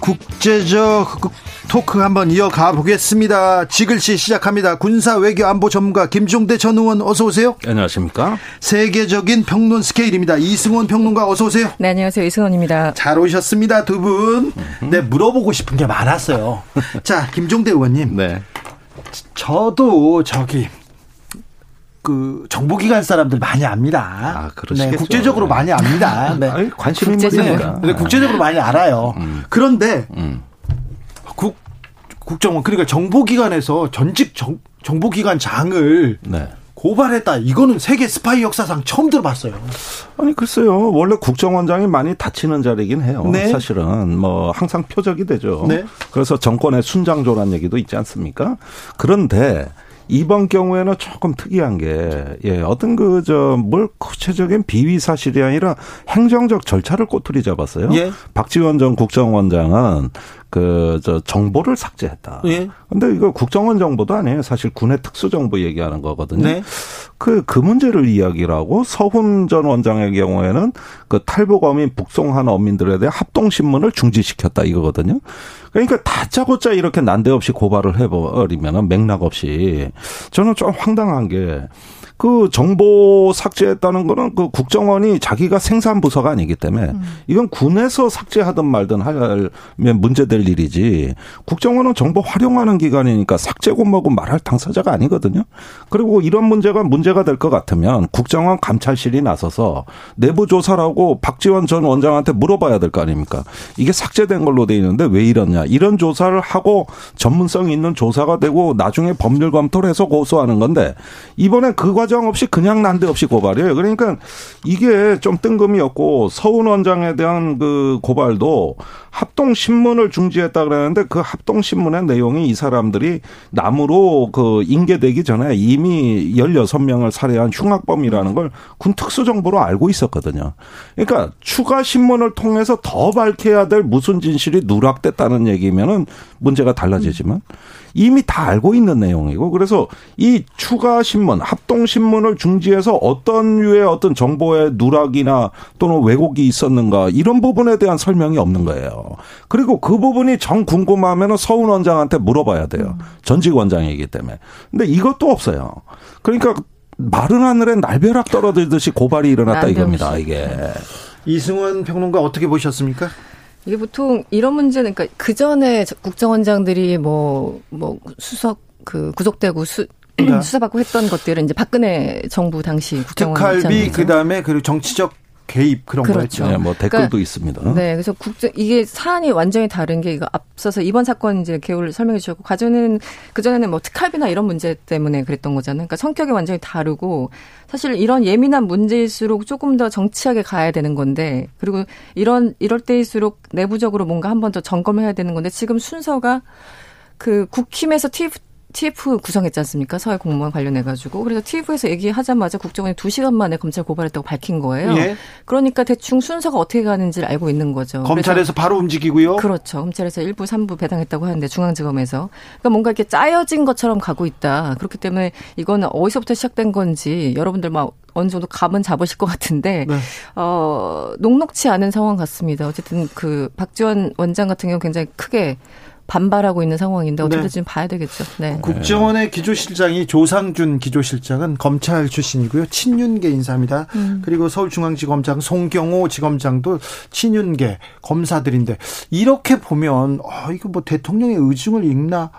A: 국제적 토크 한번 이어가 보겠습니다. 지글씨 시작합니다. 군사 외교 안보 전문가 김종대 전 의원 어서 오세요.
E: 네, 안녕하십니까?
A: 세계적인 평론 스케일입니다. 이승원 평론가 어서 오세요.
F: 네, 안녕하세요. 이승원입니다.
A: 잘 오셨습니다. 두 분. 네, 물어보고 싶은 게 많았어요. 자, 김종대 의원님. 네. 저도 저기 그 정보기관 사람들 많이 압니다. 아, 그러시겠죠. 네, 국제적으로 많이 압니다. 네.
E: 아니, 관심 있는
A: 거니까. 네, 국제적으로 많이 알아요. 음. 그런데 음. 국 국정원 그러니까 정보기관에서 전직 정, 정보기관 장을 네. 고발했다. 이거는 세계 스파이 역사상 처음 들어봤어요.
E: 아니 글쎄요. 원래 국정원장이 많이 다치는 자리긴 해요. 네. 사실은 뭐 항상 표적이 되죠. 네. 그래서 정권의 순장조란 얘기도 있지 않습니까? 그런데 이번 경우에는 조금 특이한 게, 예, 어떤 그, 저, 뭘 구체적인 비위 사실이 아니라 행정적 절차를 꼬투리 잡았어요. 예. 박지원 전 국정원장은 그, 저, 정보를 삭제했다. 예. 근데 이거 국정원 정보도 아니에요. 사실 군의 특수정보 얘기하는 거거든요. 네. 그, 그 문제를 이야기를 하고 서훈 전 원장의 경우에는 그 탈북 어민, 북송한 어민들에 대한 합동신문을 중지시켰다 이거거든요. 그러니까 다짜고짜 이렇게 난데없이 고발을 해버리면 맥락 없이 저는 좀 황당한 게 그 정보 삭제했다는 거는 그 국정원이 자기가 생산 부서가 아니기 때문에 음. 이건 군에서 삭제하든 말든 하면 문제될 일이지 국정원은 정보 활용하는 기관이니까 삭제고 뭐고 말할 당사자가 아니거든요. 그리고 이런 문제가 문제가 될 것 같으면 국정원 감찰실이 나서서 내부 조사라고 박지원 전 원장한테 물어봐야 될 거 아닙니까? 이게 삭제된 걸로 돼 있는데 왜 이러냐? 이런 조사를 하고 전문성 있는 조사가 되고 나중에 법률 검토를 해서 고소하는 건데 이번에 그 과정 과정 없이 그냥 난데없이 고발이에요. 그러니까 이게 좀 뜬금이었고 서훈 원장에 대한 그 고발도 합동 신문을 중지했다 그러는데 그 합동 신문의 내용이 이 사람들이 남으로 그 인계되기 전에 이미 16명을 살해한 흉악범이라는 걸 군 특수정보로 알고 있었거든요. 그러니까 추가 신문을 통해서 더 밝혀야 될 무슨 진실이 누락됐다는 얘기면은 문제가 달라지지만 이미 다 알고 있는 내용이고 그래서 이 추가 신문, 합동 신문을 중지해서 어떤 유의 어떤 정보의 누락이나 또는 왜곡이 있었는가 이런 부분에 대한 설명이 없는 거예요. 그리고 그 부분이 정 궁금하면은 서훈 원장한테 물어봐야 돼요. 전직 원장이기 때문에. 근데 이것도 없어요. 그러니까 마른 하늘에 날벼락 떨어지듯이 고발이 일어났다 이겁니다. 이게.
A: 이승원 평론가 어떻게 보셨습니까?
F: 이게 보통 이런 문제는 그러니까 그 전에 국정원장들이 뭐뭐 뭐 수석 그 구속되고 수 그러니까. 수사받고 했던 것들은 이제 박근혜 정부 당시 국정원
A: 특활비 그다음에 그리고 정치적 개입 그런
F: 그렇죠.
E: 거였죠. 네, 뭐 댓글도 그러니까, 있습니다.
F: 네, 그래서 국정 이게 사안이 완전히 다른 게 이거 앞서서 이번 사건 이제 개요를 설명해 주셨고 과전에는 그 전에는 뭐 특활비나 이런 문제 때문에 그랬던 거잖아요. 그러니까 성격이 완전히 다르고 사실 이런 예민한 문제일수록 조금 더 정치하게 가야 되는 건데 그리고 이런 이럴 때일수록 내부적으로 뭔가 한 번 더 점검해야 되는 건데 지금 순서가 그 국힘에서 TF TF 구성했지 않습니까? 사회 공무원 관련해 가지고 그래서 TF에서 얘기하자마자 국정원이 2시간 만에 검찰 고발했다고 밝힌 거예요. 예. 그러니까 대충 순서가 어떻게 가는지를 알고 있는 거죠.
A: 검찰에서 바로 움직이고요.
F: 그렇죠. 검찰에서 1부, 3부 배당했다고 하는데 중앙지검에서 그러니까 뭔가 이렇게 짜여진 것처럼 가고 있다. 그렇기 때문에 이거는 어디서부터 시작된 건지 여러분들 막 어느 정도 감은 잡으실 것 같은데 네. 어 녹록치 않은 상황 같습니다. 어쨌든 그 박지원 원장 같은 경우 굉장히 크게 반발하고 있는 상황인데 어떻게 네. 봐야 되겠죠. 네.
A: 국정원의 기조실장이 조상준 기조실장은 검찰 출신이고요. 친윤계 인사입니다. 음. 그리고 서울중앙지검장 송경호 지검장도 친윤계 검사들인데 이렇게 보면 아 이거 뭐 대통령의 의중을 읽나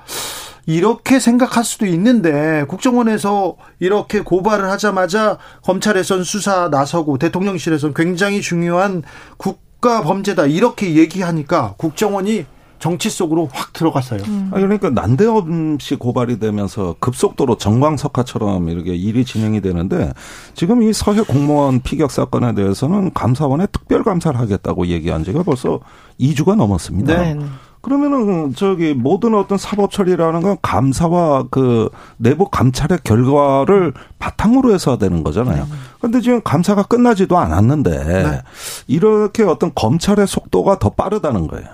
A: 이렇게 생각할 수도 있는데 국정원에서 이렇게 고발을 하자마자 검찰에선 수사 나서고 대통령실에선 굉장히 중요한 국가 범죄다 이렇게 얘기하니까 국정원이 정치 속으로 확 들어갔어요. 음.
E: 아 그러니까 난데없이 고발이 되면서 급속도로 정광석화처럼 이렇게 일이 진행이 되는데 지금 이 서해 공무원 피격 사건에 대해서는 감사원에 특별 감사를 하겠다고 얘기한 지가 벌써 2주가 넘었습니다. 네. 그러면은 저기 모든 어떤 사법 처리라는 건 감사와 그 내부 감찰의 결과를 바탕으로 해서 되는 거잖아요. 그런데 지금 감사가 끝나지도 않았는데 네. 이렇게 어떤 검찰의 속도가 더 빠르다는 거예요.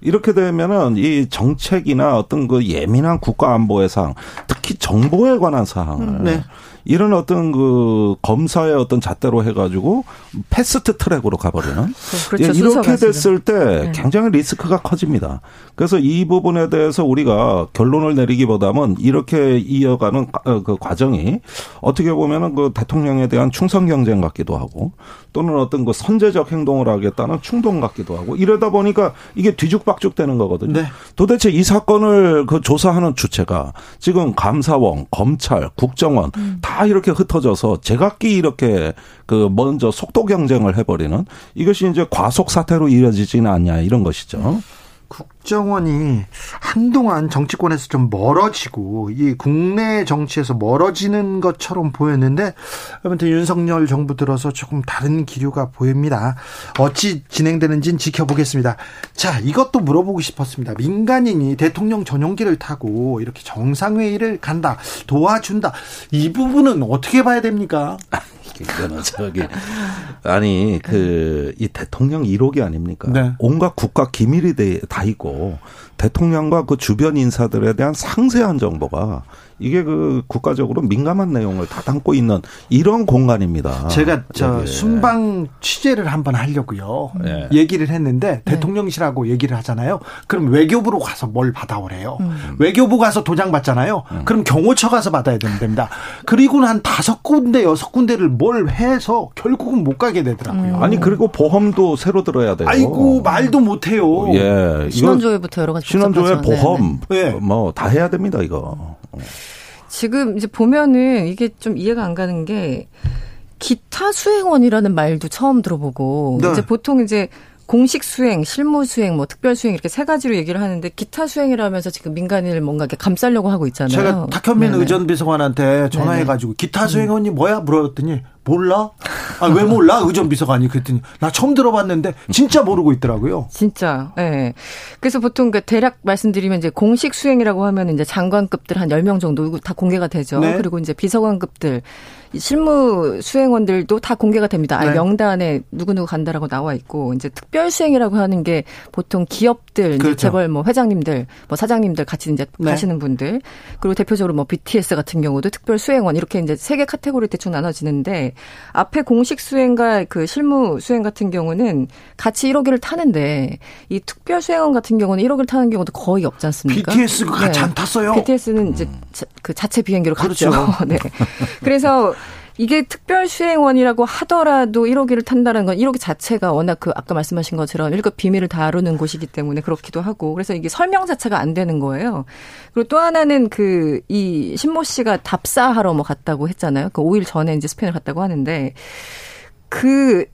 E: 이렇게 되면은 이 정책이나 어떤 그 예민한 국가 안보의 사항, 특히 정보에 관한 사항을 음, 네. 이런 어떤 그 검사의 어떤 잣대로 해가지고 패스트 트랙으로 가버리는 어, 그렇죠. 예, 이렇게 됐을 때 네. 굉장히 리스크가 커집니다. 그래서 이 부분에 대해서 우리가 결론을 내리기보다는 이렇게 이어가는 어, 그 과정이 어떻게 보면은 그 대통령에 대한 충성 경쟁 같기도 하고 또는 어떤 그 선제적 행동을 하겠다는 충동 같기도 하고 이러다 보니까 이게 뒤죽박죽 되는 거거든요. 네. 도대체 이 사건을 그 조사하는 주체가 지금 감사원, 검찰, 국정원 음. 다 이렇게 흩어져서 제각기 이렇게 그 먼저 속도 경쟁을 해버리는 이것이 이제 과속 사태로 이어지지는 않냐 이런 것이죠.
A: 국 정원이 한동안 정치권에서 좀 멀어지고 이 국내 정치에서 멀어지는 것처럼 보였는데 아무튼 윤석열 정부 들어서 조금 다른 기류가 보입니다. 어찌 진행되는지는 지켜보겠습니다. 자, 이것도 물어보고 싶었습니다. 민간인이 대통령 전용기를 타고 이렇게 정상회의를 간다, 도와준다. 이 부분은 어떻게 봐야 됩니까?
E: 이거는 저기 아니 그 이 대통령 1호기 아닙니까? 네. 온갖 국가 기밀이 다 있고 대통령과 그 주변 인사들에 대한 상세한 정보가 이게 그 국가적으로 민감한 내용을 다 담고 있는 이런 공간입니다.
A: 제가 저 예. 순방 취재를 한번 하려고요. 예. 얘기를 했는데 네. 대통령실하고 얘기를 하잖아요. 그럼 외교부로 가서 뭘 받아오래요. 음. 외교부 가서 도장 받잖아요. 음. 그럼 경호처 가서 받아야 됩니다. 그리고는 한 다섯 군데 여섯 군데를 뭘 해서 결국은 못 가게 되더라고요.
E: 음. 아니 그리고 보험도 새로 들어야 돼요.
A: 아이고 말도 못 해요.
F: 예. 신원조회부터 여러 가지
E: 신원조회 보험 네. 뭐다 해야 됩니다 이거.
F: 지금 이제 보면은 이게 좀 이해가 안 가는 게 기타 수행원이라는 말도 처음 들어보고 네. 이제 보통 이제 공식 수행, 실무 수행, 뭐 특별 수행 이렇게 세 가지로 얘기를 하는데 기타 수행이라면서 지금 민간인을 뭔가 이렇게 감싸려고 하고 있잖아요.
A: 제가 탁현민 의전 비서관한테 전화해가지고 기타 수행원이 뭐야 물어봤더니 몰라? 아, 왜 몰라? 의전 비서관이 그랬더니 나 처음 들어봤는데 진짜 모르고 있더라고요.
F: 진짜. 예. 네. 그래서 보통 그 대략 말씀드리면 이제 공식 수행이라고 하면 이제 장관급들 한 10명 정도 다 공개가 되죠. 네. 그리고 이제 비서관급들 실무 수행원들도 다 공개가 됩니다. 네. 명단에 누구누구 간다라고 나와 있고 이제 특별 수행이라고 하는 게 보통 기업들 그렇죠. 재벌 뭐 회장님들 뭐 사장님들 같이 이제 네. 가시는 분들 그리고 대표적으로 뭐 BTS 같은 경우도 특별 수행원 이렇게 이제 세 개 카테고리 대충 나눠지는데 앞에 공식 수행과 그 실무 수행 같은 경우는 같이 1호기를 타는데 이 특별 수행원 같은 경우는 1호기를 타는 경우도 거의 없지 않습니까?
A: BTS가 같이 네. 안 탔어요.
F: BTS는 이제 음. 그 자체 비행기로 그렇죠. 갔죠. 네. 그래서 이게 특별 수행원이라고 하더라도 1호기를 탄다는 건 1호기 자체가 워낙 그 아까 말씀하신 것처럼 1급 비밀을 다루는 곳이기 때문에 그렇기도 하고 그래서 이게 설명 자체가 안 되는 거예요. 그리고 또 하나는 그 이 신모 씨가 답사하러 뭐 갔다고 했잖아요. 그 5일 전에 이제 스페인을 갔다고 하는데 그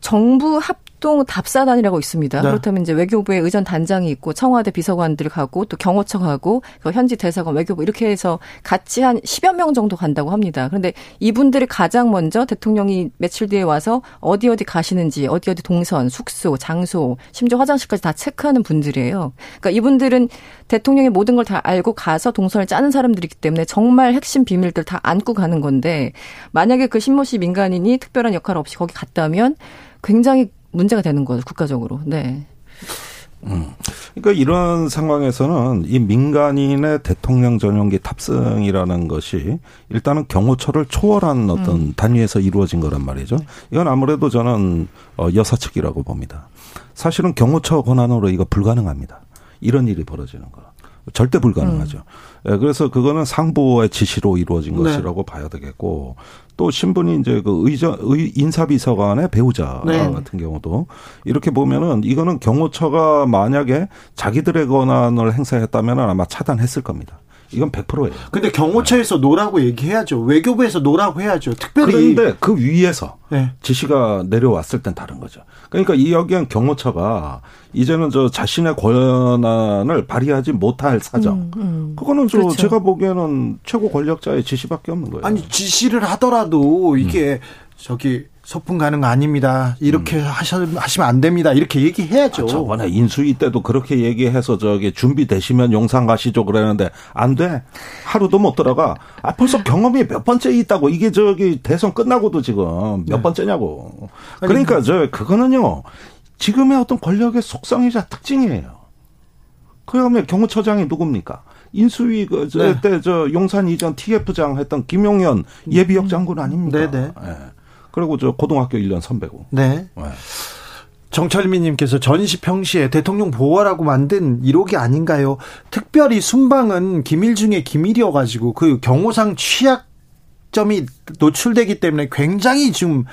F: 정부 합 합동 답사단이라고 있습니다. 네. 그렇다면 이제 외교부에 의전 단장이 있고 청와대 비서관들 가고 또 경호처 가고 그 현지 대사관 외교부 이렇게 해서 같이 한 10여 명 정도 간다고 합니다. 그런데 이분들이 가장 먼저 대통령이 며칠 뒤에 와서 어디 어디 가시는지 어디 어디 동선, 숙소, 장소, 심지어 화장실까지 다 체크하는 분들이에요. 그러니까 이분들은 대통령의 모든 걸 다 알고 가서 동선을 짜는 사람들이기 때문에 정말 핵심 비밀들 다 안고 가는 건데 만약에 그 신모 씨 민간인이 특별한 역할 없이 거기 갔다면 굉장히 문제가 되는 거죠 국가적으로. 네.
E: 음. 그러니까 이런 상황에서는 이 민간인의 대통령 전용기 탑승이라는 것이 일단은 경호처를 초월한 어떤 음. 단위에서 이루어진 거란 말이죠. 이건 아무래도 저는 어, 여사 측이라고 봅니다. 사실은 경호처 권한으로 이거 불가능합니다. 이런 일이 벌어지는 거. 절대 불가능하죠. 음. 예, 그래서 그거는 상부의 지시로 이루어진 네. 것이라고 봐야 되겠고 또 신분이 이제 그 의저 의 인사비서관의 배우자 네. 같은 경우도 이렇게 보면은 이거는 경호처가 만약에 자기들의 권한을 행사했다면 아마 차단했을 겁니다. 이건 100%예요.
A: 근데 경호처에서 no라고 얘기해야죠. 외교부에서 no라고 해야죠. 특별히
E: 그런데 그 위에서 네. 지시가 내려왔을 땐 다른 거죠. 그러니까 이 여기엔 경호처가 이제는 저 자신의 권한을 발휘하지 못할 사정. 음, 음. 그거는 저 그렇죠. 제가 보기에는 최고 권력자의 지시밖에 없는 거예요.
A: 아니 지시를 하더라도 이게 음. 저기 소풍 가는 거 아닙니다. 이렇게 음. 하셔, 하시면 안 됩니다. 이렇게 얘기해야죠. 아,
E: 저번에 인수위 때도 그렇게 얘기해서 저기 준비되시면 용산 가시죠 그러는데 안 돼. 하루도 못 들어가. 아, 벌써 경험이 몇 번째 있다고. 이게 저기 대선 끝나고도 지금 몇 네. 번째냐고. 그러니까 저 그거는요. 지금의 어떤 권력의 속성이자 특징이에요. 그다음에 경호처장이 누굽니까? 인수위 그때저 네. 저 용산 이전 TF장 했던 김용현 예비역 장군 아닙니까? 네네. 네. 네. 그리고 저 고등학교 1년 선배고.
A: 네. 네. 정철민님께서 전시 평시에 대통령 보호라고 만든 1호기 아닌가요? 특별히 순방은 기밀 중에 기밀이어가지고 그 경호상 취약점이 노출되기 때문에 굉장히 지금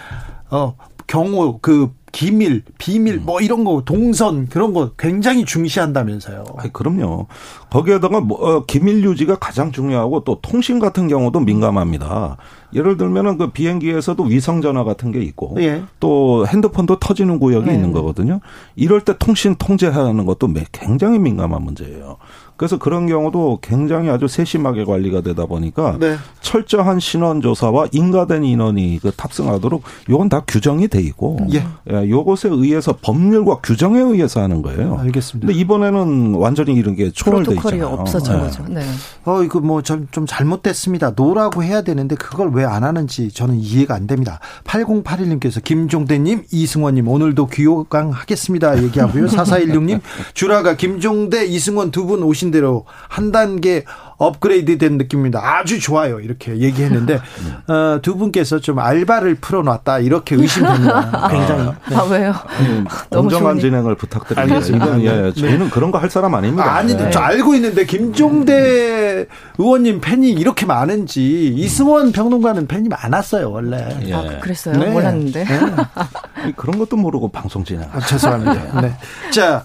A: 어 경호 그 기밀, 비밀, 뭐 이런 거 동선 그런 거 굉장히 중시한다면서요.
E: 아니, 그럼요. 거기에다가 뭐 어, 기밀 유지가 가장 중요하고 또 통신 같은 경우도 민감합니다. 예를 들면은 그 비행기에서도 위성 전화 같은 게 있고 예. 또 핸드폰도 터지는 구역이 네. 있는 거거든요. 이럴 때 통신 통제하는 것도 굉장히 민감한 문제예요. 그래서 그런 경우도 굉장히 아주 세심하게 관리가 되다 보니까 네. 철저한 신원 조사와 인가된 인원이 그 탑승하도록 요건 다 규정이 돼 있고 예. 예, 요것에 의해서 법률과 규정에 의해서 하는 거예요.
A: 알겠습니다.
E: 근데 이번에는 완전히 이런 게 초월돼 있잖아요.
F: 없어진 네. 거죠. 네.
A: 어 이거 뭐좀 좀 잘못됐습니다. no라고 해야 되는데 그걸 왜 안 하는지 저는 이해가 안 됩니다. 8081님께서 김종대님, 이승원님 오늘도 귀호강 하겠습니다 얘기하고요. 4416님 주라가 김종대, 이승원 두 분 오신 대로 한 단계 업그레이드 된 느낌입니다. 아주 좋아요. 이렇게 얘기했는데 어, 두 분께서 좀 알바를 풀어놨다 이렇게 의심됩니다. 굉장히.
F: 네. 아 왜요?
E: 공정한 진행을 부탁드립니다. 이건 예, 네. 저희는 그런 거 할 사람 아닙니다.
A: 아, 아니, 네. 저 알고 있는데 김종대 의원님 팬이 이렇게 많은지 이승원 평론가는 팬이 많았어요 원래.
F: 예. 아 그랬어요? 네. 몰랐는데. 네.
E: 그런 것도 모르고 방송 진행.
A: 아, 죄송합니다. 네. 자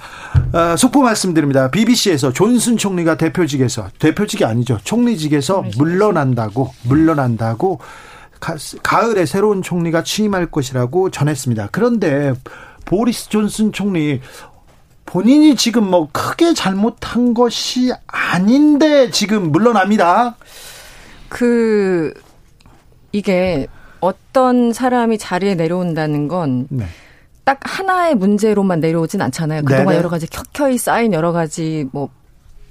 A: 어, 속보 말씀드립니다. BBC에서 존슨 총리가 대표직에서 대표직이 아니죠. 총리직에서 물러난다고 물러난다고 가, 을에 새로운 총리가 취임할 것이라고 전했습니다. 그런데 보리스 존슨 총리 본인이 지금 뭐 크게 잘못한 것이 아닌데 지금 물러납니다.
F: 그 이게 어떤 사람이 자리에 내려온다는 건 네. 딱 하나의 문제로만 내려오진 않잖아요. 그동안 네네. 여러 가지 켜켜이 쌓인 여러 가지 뭐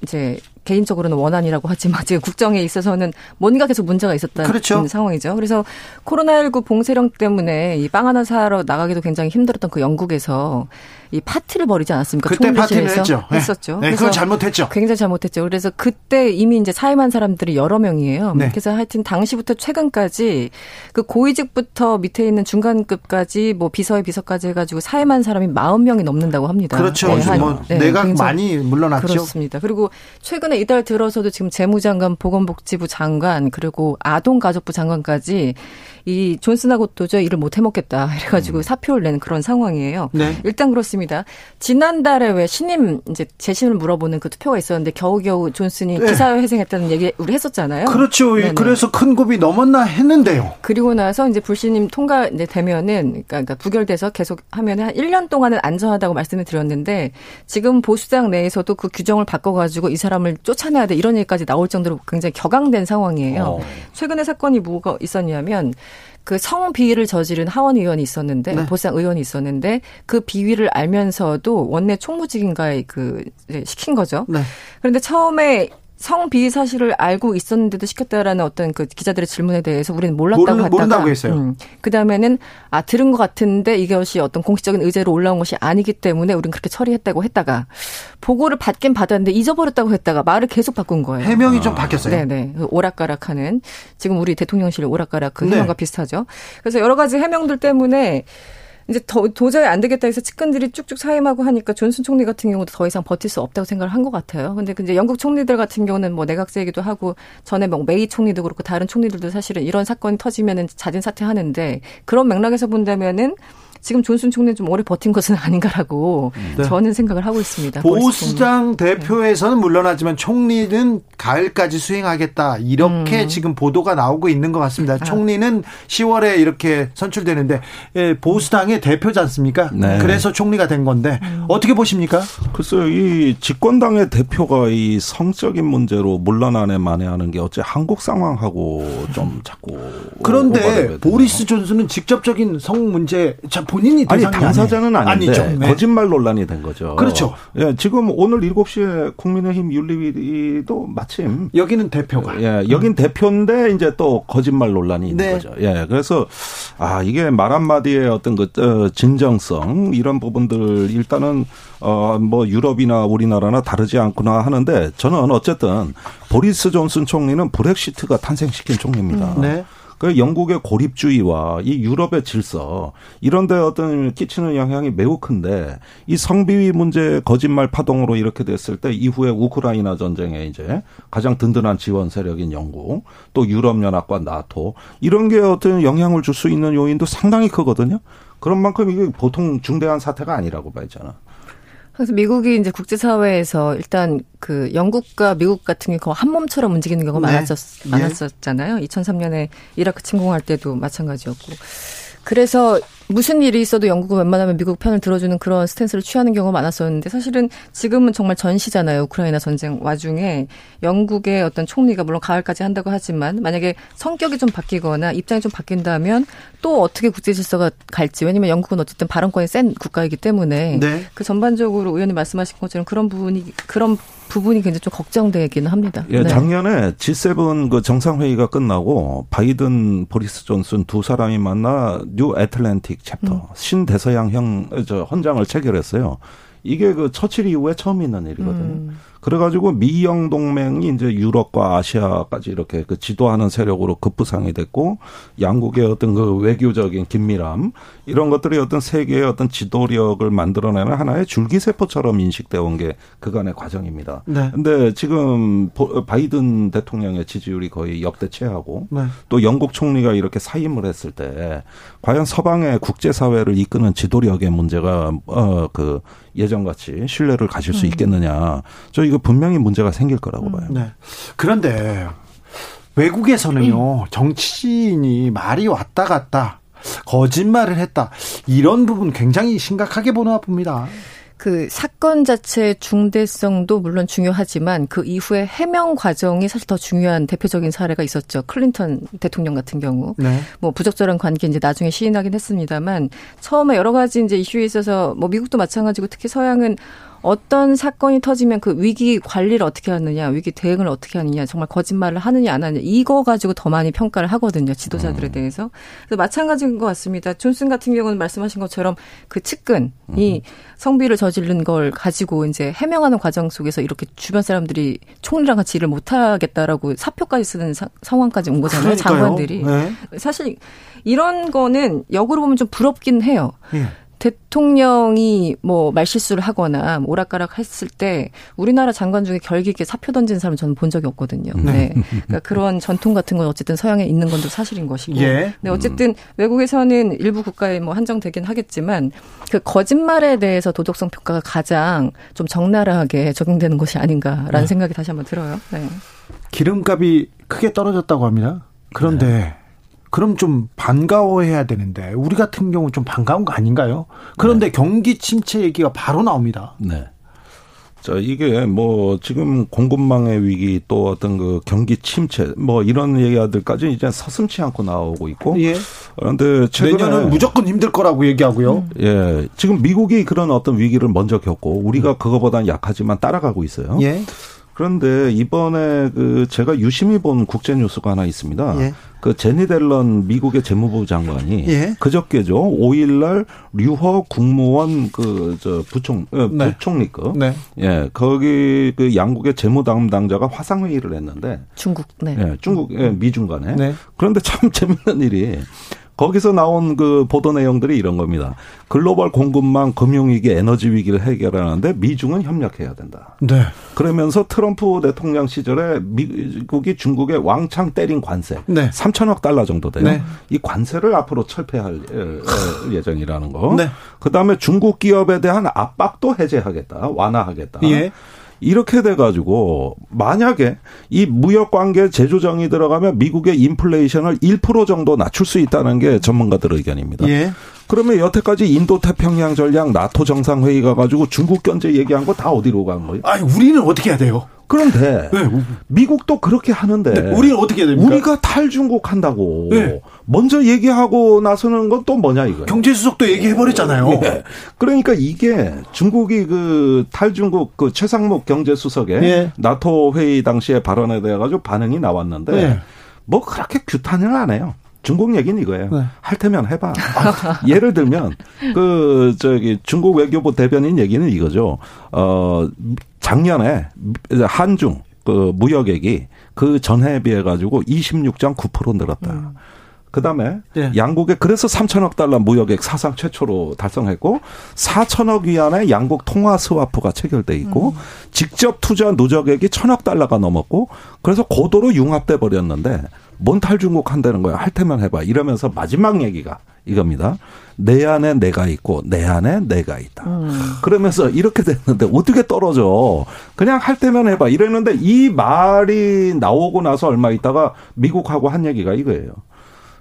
F: 이제 개인적으로는 원한이라고 하지만 지금 국정에 있어서는 뭔가 계속 문제가 있었다는 그렇죠. 상황이죠. 그래서 코로나19 봉쇄령 때문에 이 빵 하나 사러 나가기도 굉장히 힘들었던 그 영국에서 이 파티를 벌이지 않았습니까?
A: 그때 파티를 했죠.
F: 네. 했었죠.
A: 네, 그건 잘못했죠.
F: 굉장히 잘못했죠. 그래서 그때 이미 이제 사임한 사람들이 여러 명이에요. 네. 그래서 하여튼 당시부터 최근까지 그 고위직부터 밑에 있는 중간급까지 뭐 비서의 비서까지 해가지고 사임한 사람이 40명이 넘는다고 합니다.
A: 그렇죠. 네, 뭐 네, 내가 많이 물러났죠.
F: 그렇습니다. 그리고 최근에 이달 들어서도 지금 재무장관, 보건복지부 장관 그리고 아동가족부 장관까지 이 존슨하고 도저히 일을 못 해먹겠다 이래가지고 음. 사표를 낸 그런 상황이에요. 네. 일단 그렇습니다. 지난달에 왜 신임 이제 재심을 물어보는 그 투표가 있었는데 겨우겨우 존슨이 네. 기사회생했다는 얘기 우리 했었잖아요.
A: 그렇죠. 네네. 그래서 큰 곱이 넘었나 했는데요.
F: 그리고 나서 이제 불신임 통과 이제 되면은 그러니까, 그러니까 부결돼서 계속 하면은 한 1년 동안은 안전하다고 말씀을 드렸는데 지금 보수당 내에서도 그 규정을 바꿔가지고 이 사람을 쫓아내야 돼 이런 얘기까지 나올 정도로 굉장히 격앙된 상황이에요. 어. 최근에 사건이 뭐가 있었냐면 그 성 비위를 저지른 하원 의원이 있었는데 네. 보상 의원이 있었는데 그 비위를 알면서도 원내 총무직인가에 그 시킨 거죠. 네. 그런데 처음에 성비위 사실을 알고 있었는데도 시켰다라는 어떤 그 기자들의 질문에 대해서 우리는 몰랐다고 모르,
A: 하다가 모른다고 했어요. 음,
F: 그 다음에는 아 들은 것 같은데 이것이 어떤 공식적인 의제로 올라온 것이 아니기 때문에 우리는 그렇게 처리했다고 했다가 보고를 받긴 받았는데 잊어버렸다고 했다가 말을 계속 바꾼 거예요.
A: 해명이 아. 좀 바뀌었어요.
F: 네네 그 오락가락하는 지금 우리 대통령실 오락가락 그 네. 해명과 네. 비슷하죠. 그래서 여러 가지 해명들 때문에 이제 더, 도저히 안 되겠다 해서 측근들이 쭉쭉 사임하고 하니까 존슨 총리 같은 경우도 더 이상 버틸 수 없다고 생각을 한 것 같아요. 근데 이제 영국 총리들 같은 경우는 뭐 내각제이기도 하고 전에 뭐 메이 총리도 그렇고 다른 총리들도 사실은 이런 사건이 터지면은 자진 사퇴하는데 그런 맥락에서 본다면은 지금 존슨 총리는 좀 오래 버틴 것은 아닌가라고 네. 저는 생각을 하고 있습니다.
A: 보수당 대표에서는 물러나지만 총리는 가을까지 수행하겠다 이렇게 음. 지금 보도가 나오고 있는 것 같습니다. 아. 총리는 10월에 이렇게 선출되는데 예, 보수당의 대표지 않습니까? 네. 그래서 총리가 된 건데 음. 어떻게 보십니까?
E: 글쎄요, 이 집권당의 대표가 이 성적인 문제로 물러나네 만에하는 게 어째 한국 상황하고 좀 자꾸
A: 그런데 보리스 존슨은 직접적인 성 문제 참 본인이
E: 아니 당사자는 아닌데 아니죠. 네. 거짓말 논란이 된 거죠.
A: 그렇죠.
E: 예, 지금 오늘 7시에 국민의힘 윤리위도 마침
A: 여기는 대표가
E: 예, 여긴 음. 대표인데 이제 또 거짓말 논란이 있는 네. 거죠. 예. 그래서 아, 이게 말 한마디의 어떤 그 어, 진정성 이런 부분들 일단은 어 뭐 유럽이나 우리나라나 다르지 않구나 하는데 저는 어쨌든 보리스 존슨 총리는 브렉시트가 탄생시킨 총리입니다. 음. 네. 그 영국의 고립주의와 이 유럽의 질서 이런 데 어떤 끼치는 영향이 매우 큰데 이 성비위 문제 거짓말 파동으로 이렇게 됐을 때 이후에 우크라이나 전쟁에 이제 가장 든든한 지원 세력인 영국 또 유럽 연합과 나토 이런 게 어떤 영향을 줄 수 있는 요인도 상당히 크거든요. 그런 만큼 이게 보통 중대한 사태가 아니라고 봐야잖아.
F: 그래서 미국이 이제 국제사회에서 일단 그 영국과 미국 같은 경우 한 몸처럼 움직이는 경우가 네. 많았었, 많았었잖아요. 2003년에 이라크 침공할 때도 마찬가지였고. 그래서 무슨 일이 있어도 영국은 웬만하면 미국 편을 들어주는 그런 스탠스를 취하는 경우가 많았었는데 사실은 지금은 정말 전시잖아요. 우크라이나 전쟁 와중에 영국의 어떤 총리가 물론 가을까지 한다고 하지만 만약에 성격이 좀 바뀌거나 입장이 좀 바뀐다면 또 어떻게 국제 질서가 갈지 왜냐면 영국은 어쨌든 발언권이 센 국가이기 때문에 네. 그 전반적으로 의원님 말씀하신 것처럼 그런 부분이 그런 부분이 굉장히 좀 걱정되기는 합니다.
E: 예, 네. 작년에 G7 그 정상회의가 끝나고 바이든 보리스 존슨 두 사람이 만나 New Atlantic Charter 음. 신대서양 형 저 헌장을 체결했어요. 이게 그 처칠 이후에 처음 있는 일이거든요. 음. 그래가지고 미영 동맹이 이제 유럽과 아시아까지 이렇게 그 지도하는 세력으로 급부상이 됐고 양국의 어떤 그 외교적인 긴밀함 이런 것들이 어떤 세계의 어떤 지도력을 만들어내는 하나의 줄기세포처럼 인식되어 온 게 그간의 과정입니다. 네. 근데 지금 바이든 대통령의 지지율이 거의 역대 최하고 네. 또 영국 총리가 이렇게 사임을 했을 때 과연 서방의 국제사회를 이끄는 지도력의 문제가 어그 예전같이 신뢰를 가질 수 음. 있겠느냐. 저 이거 분명히 문제가 생길 거라고 음. 봐요. 네.
A: 그런데 외국에서는요, 음. 정치인이 말이 왔다 갔다 거짓말을 했다. 이런 부분 굉장히 심각하게 보나 봅니다.
F: 그 사건 자체의 중대성도 물론 중요하지만 그 이후에 해명 과정이 사실 더 중요한 대표적인 사례가 있었죠. 클린턴 대통령 같은 경우. 네. 뭐 부적절한 관계 이제 나중에 시인하긴 했습니다만 처음에 여러 가지 이제 이슈에 있어서 뭐 미국도 마찬가지고 특히 서양은 어떤 사건이 터지면 그 위기 관리를 어떻게 하느냐, 위기 대응을 어떻게 하느냐, 정말 거짓말을 하느냐 안 하느냐 이거 가지고 더 많이 평가를 하거든요 지도자들에 음. 대해서. 그래서 마찬가지인 것 같습니다. 존슨 같은 경우는 말씀하신 것처럼 그 측근이 음. 성비를 저지른 걸 가지고 이제 해명하는 과정 속에서 이렇게 주변 사람들이 총리랑 같이 일을 못 하겠다라고 사표까지 쓰는 사, 상황까지 온 거잖아요. 그러니까요. 장관들이. 네. 사실 이런 거는 역으로 보면 좀 부럽긴 해요. 예. 대통령이 뭐 말실수를 하거나 오락가락 했을 때 우리나라 장관 중에 결기 있게 사표 던진 사람 저는 본 적이 없거든요. 네. 네. 그러니까 그런 전통 같은 건 어쨌든 서양에 있는 건도 사실인 것이고. 예. 네, 어쨌든 외국에서는 일부 국가에 뭐 한정되긴 하겠지만 그 거짓말에 대해서 도덕성 평가가 가장 좀 적나라하게 적용되는 것이 아닌가라는 네. 생각이 다시 한번 들어요. 네.
A: 기름값이 크게 떨어졌다고 합니다. 그런데 네. 그럼 좀 반가워해야 되는데 우리 같은 경우 좀 반가운 거 아닌가요? 그런데 네. 경기 침체 얘기가 바로 나옵니다. 네.
E: 자, 이게 뭐 지금 공급망의 위기 또 어떤 그 경기 침체 뭐 이런 얘기들까지 이제 서슴치 않고 나오고 있고. 예.
A: 그런데 최근에 내년은 무조건 힘들 거라고 얘기하고요.
E: 예. 지금 미국이 그런 어떤 위기를 먼저 겪고 우리가 음. 그거보다는 약하지만 따라가고 있어요. 예. 그런데 이번에 그 제가 유심히 본 국제 뉴스가 하나 있습니다. 예. 그 제니 델런 미국의 재무부 장관이 예. 그저께죠. 5일 날 류허 국무원 그 저 부총 어, 네. 부총리급 네. 예 거기 그 양국의 재무 담당자가 화상 회의를 했는데
F: 중국 네.
E: 예, 중국 예, 미중 간에 네. 그런데 참 재밌는 일이 거기서 나온 그 보도 내용들이 이런 겁니다. 글로벌 공급망 금융위기 에너지 위기를 해결하는데 미중은 협력해야 된다. 네. 그러면서 트럼프 대통령 시절에 미국이 중국에 왕창 때린 관세 네. 3천억 달러 정도 돼요. 네. 이 관세를 앞으로 철폐할 예정이라는 거. 네. 그다음에 중국 기업에 대한 압박도 해제하겠다. 완화하겠다. 예. 이렇게 돼가지고 만약에 이 무역 관계 재조정이 들어가면 미국의 인플레이션을 1% 정도 낮출 수 있다는 게 전문가들 의견입니다. 예. 그러면 여태까지 인도 태평양 전략 나토 정상회의 가 가지고 중국 견제 얘기한 거 다 어디로 간 거예요?
A: 아니 우리는 어떻게 해야 돼요?
E: 그런데 네. 미국도 그렇게 하는데 네.
A: 우리는 어떻게 해야 됩니까?
E: 우리가 탈중국 한다고 네. 먼저 얘기하고 나서는 건 또 뭐냐 이거예요.
A: 경제 수석도 얘기해 버렸잖아요. 네.
E: 그러니까 이게 중국이 그 탈중국 그 최상목 경제 수석의 네. 나토 회의 당시에 발언에 대해 가지고 반응이 나왔는데 네. 뭐 그렇게 규탄을 안 해요. 중국 얘기는 이거예요. 네. 할 테면 해봐. 아, 예를 들면 그 저기 중국 외교부 대변인 얘기는 이거죠. 어 작년에 한중 그 무역액이 그 전해에 비해 가지고 26.9% 늘었다. 음. 그다음에 네. 양국에 그래서 3천억 달러 무역액 사상 최초로 달성했고 4천억 위안의 양국 통화 스와프가 체결돼 있고 음. 직접 투자 누적액이 천억 달러가 넘었고 그래서 고도로 융합돼 버렸는데 뭔 탈중국 한다는 거야 할 테면 해봐 이러면서 마지막 얘기가 이겁니다. 내 안에 내가 있고 내 안에 내가 있다. 음. 그러면서 이렇게 됐는데 어떻게 떨어져? 그냥 할 때면 해봐. 이랬는데 이 말이 나오고 나서 얼마 있다가 미국하고 한 얘기가 이거예요.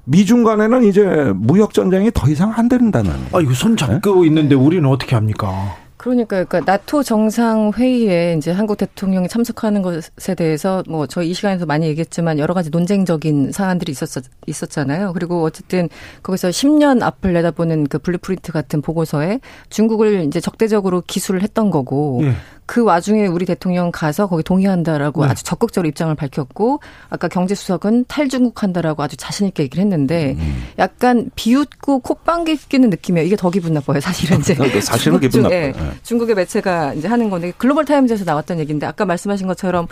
E: 미중 간에는 이제 무역 전쟁이 더 이상 안 된다는.
A: 아 이거 손 잡고 네? 있는데 우리는 어떻게 합니까?
F: 그러니까 그러니까 나토 정상 회의에 이제 한국 대통령이 참석하는 것에 대해서 뭐 저희 이 시간에서 많이 얘기했지만 여러 가지 논쟁적인 사안들이 있었 있었잖아요. 그리고 어쨌든 거기서 10년 앞을 내다보는 그 blueprint 같은 보고서에 중국을 이제 적대적으로 기술을 했던 거고 예. 그 와중에 우리 대통령 가서 거기 동의한다라고 네. 아주 적극적으로 입장을 밝혔고 아까 경제수석은 탈중국한다라고 아주 자신 있게 얘기를 했는데 음. 약간 비웃고 콧방귀 뀌는 느낌이에요. 이게 더 기분 나빠요. 사실은 이제
E: 사실은 기분 나빠요. 네.
F: 중국의 매체가 이제 하는 건데 Global Times에서 나왔던 얘기인데 아까 말씀하신 것처럼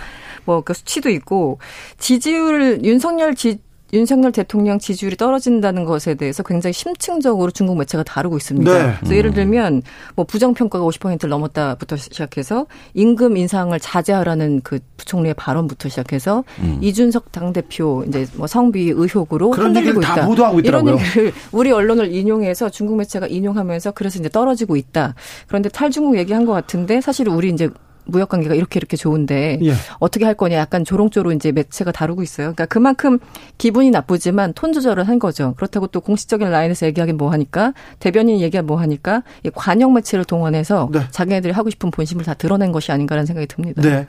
F: 뭐 그 수치도 있고 지지율 윤석열 지 윤석열 대통령 지지율이 떨어진다는 것에 대해서 굉장히 심층적으로 중국 매체가 다루고 있습니다. 네. 그래서 예를 들면 뭐 부정평가가 50%를 넘었다부터 시작해서 임금 인상을 자제하라는 그 부총리의 발언부터 시작해서 음. 이준석 당대표 이제 뭐 성비 의혹으로 흔들리고 있다.
A: 이런
F: 얘기를 우리 언론을 인용해서 중국 매체가 인용하면서 그래서 이제 떨어지고 있다. 그런데 탈중국 얘기한 것 같은데 사실 우리 이제 무역 관계가 이렇게 이렇게 좋은데 예. 어떻게 할 거냐 약간 조롱조로 이제 매체가 다루고 있어요. 그러니까 그만큼 기분이 나쁘지만 톤 조절을 한 거죠. 그렇다고 또 공식적인 라인에서 얘기하긴 뭐 하니까 대변인 얘기가 뭐 하니까 이 관영 매체를 동원해서 네. 자기네들이 하고 싶은 본심을 다 드러낸 것이 아닌가라는 생각이 듭니다.
A: 네. 네.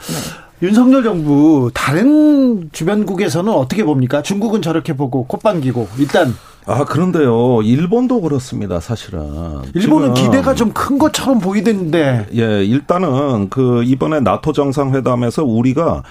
A: 윤석열 정부 다른 주변국에서는 어떻게 봅니까? 중국은 저렇게 보고 콧방귀고 일단
E: 아, 그런데요. 일본도 그렇습니다, 사실은.
A: 일본은 기대가 좀 큰 것처럼 보이던데.
E: 예, 일단은 그 이번에 나토 정상회담에서 우리가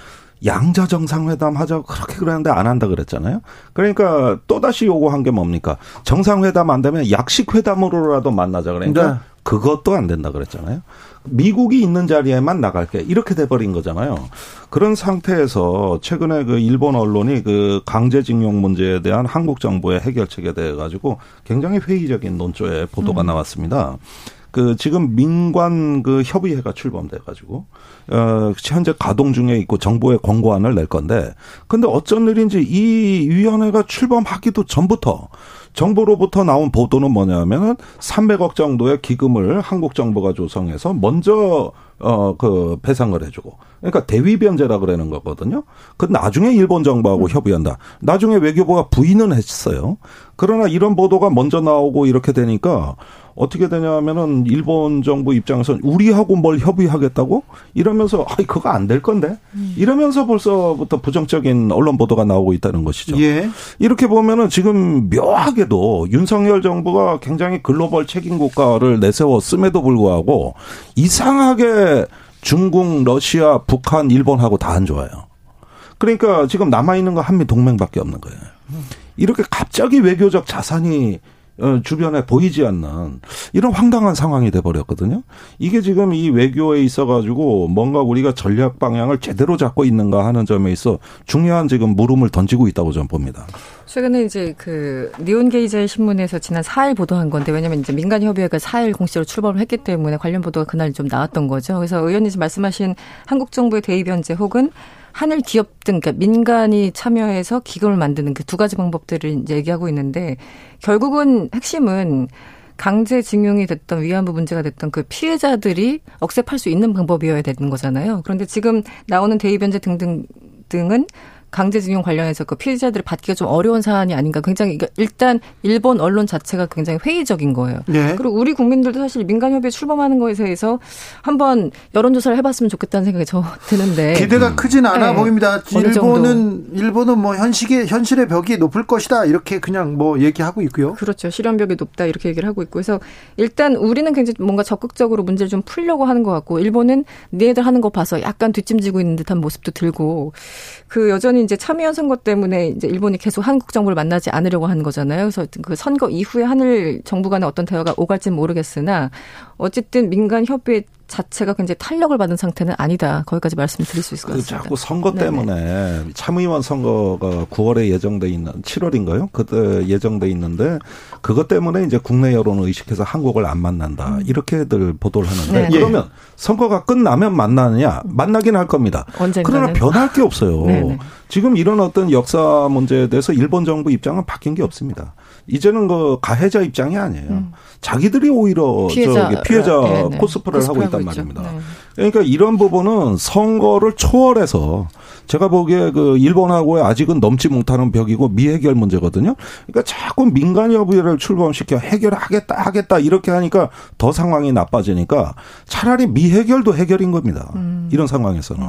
E: 양자 정상회담 하자고 그렇게 그랬는데 안 한다 그랬잖아요. 그러니까 또다시 요구한 게 뭡니까? 정상회담 안 되면 약식 회담으로라도 만나자 그러니까 네. 그것도 안 된다 그랬잖아요. 미국이 있는 자리에만 나갈게 이렇게 돼버린 거잖아요. 그런 상태에서 최근에 그 일본 언론이 그 강제징용 문제에 대한 한국 정부의 해결책에 대해 가지고 굉장히 회의적인 논조의 보도가 음. 나왔습니다. 그 지금 민관 그 협의회가 출범돼 가지고 어 현재 가동 중에 있고 정부의 권고안을 낼 건데 근데 어쩐 일인지 이 위원회가 출범하기도 전부터 정부로부터 나온 보도는 뭐냐면은 300억 정도의 기금을 한국 정부가 조성해서 먼저 어 그 배상을 해주고 그러니까 대위 변제라 그러는 거거든요. 그 나중에 일본 정부하고 음. 협의한다. 나중에 외교부가 부인은 했어요. 그러나 이런 보도가 먼저 나오고 이렇게 되니까 어떻게 되냐면은 일본 정부 입장에서는 우리하고 뭘 협의하겠다고 이러면서 아 그거 안 될 건데 음. 이러면서 벌써부터 부정적인 언론 보도가 나오고 있다는 것이죠. 예. 이렇게 보면은 지금 묘하게도 윤석열 정부가 굉장히 글로벌 책임 국가를 내세웠음에도 불구하고 이상하게 중국, 러시아, 북한, 일본하고 다 안 좋아요. 그러니까 지금 남아 있는 거 한미 동맹밖에 없는 거예요. 이렇게 갑자기 외교적 자산이 어, 주변에 보이지 않는 이런 황당한 상황이 돼 버렸거든요. 이게 지금 이 외교에 있어 가지고 뭔가 우리가 전략 방향을 제대로 잡고 있는가 하는 점에 있어 중요한 지금 물음을 던지고 있다고 저는 봅니다.
F: 최근에 이제 그 니온 게이제 신문에서 지난 4일 보도한 건데 왜냐면 이제 민간 협의회가 4일 공식으로 출범을 했기 때문에 관련 보도가 그날 좀 나왔던 거죠. 그래서 의원님 말씀하신 한국 정부의 대의 변제 혹은 하늘 기업 등 그러니까 민간이 참여해서 기금을 만드는 그 두 가지 방법들을 이제 얘기하고 있는데 결국은 핵심은 강제징용이 됐던 위안부 문제가 됐던 그 피해자들이 억셉할 수 있는 방법이어야 되는 거잖아요. 그런데 지금 나오는 대의변제 등등 등은 강제징용 관련해서 그 피해자들을 받기가 좀 어려운 사안이 아닌가 굉장히 일단 일본 언론 자체가 굉장히 회의적인 거예요. 네. 그리고 우리 국민들도 사실 민간협의회 출범하는 거에 대해서 한번 여론조사를 해봤으면 좋겠다는 생각이 저 드는데
A: 기대가 음. 크진 않아 네. 보입니다. 일본은 일본은 뭐 현실의 현실의 벽이 높을 것이다 이렇게 그냥 뭐 얘기하고 있고요.
F: 그렇죠. 실현벽이 높다 이렇게 얘기를 하고 있고 그래서 일단 우리는 굉장히 뭔가 적극적으로 문제를 좀 풀려고 하는 것 같고 일본은 니네들 하는 거 봐서 약간 뒷짐지고 있는 듯한 모습도 들고 그 여전히 이제 참여연 선거 때문에 이제 일본이 계속 한국 정부를 만나지 않으려고 하는 거잖아요. 그래서 그 선거 이후에 하늘 정부 간의 어떤 대화가 오갈지는 모르겠으나 어쨌든 민간 협의 자체가 굉장히 탄력을 받은 상태는 아니다. 거기까지 말씀드릴 수 있을 것그 같습니다.
E: 자꾸 선거 때문에 네네. 참의원 선거가 9월에 예정돼 있는 7월인가요? 그때 예정돼 있는데 그것 때문에 이제 국내 여론을 의식해서 한국을 안 만난다. 음. 이렇게들 보도를 하는데 네. 그러면 선거가 끝나면 만나느냐? 만나긴 할 겁니다. 언젠가는. 그러나 변할 게 없어요. 네네. 지금 이런 어떤 역사 문제에 대해서 일본 정부 입장은 바뀐 게 없습니다. 이제는 그 가해자 입장이 아니에요. 음. 자기들이 오히려 피해자, 저기 피해자 네, 네. 코스프레를 하고 있단 말입니다. 네. 그러니까 이런 부분은 선거를 초월해서 제가 보기에 그 일본하고의 아직은 넘지 못하는 벽이고 미해결 문제거든요. 그러니까 자꾸 민간 여부를 출범시켜 해결하겠다 하겠다 이렇게 하니까 더 상황이 나빠지니까 차라리 미해결도 해결인 겁니다. 음. 이런 상황에서는.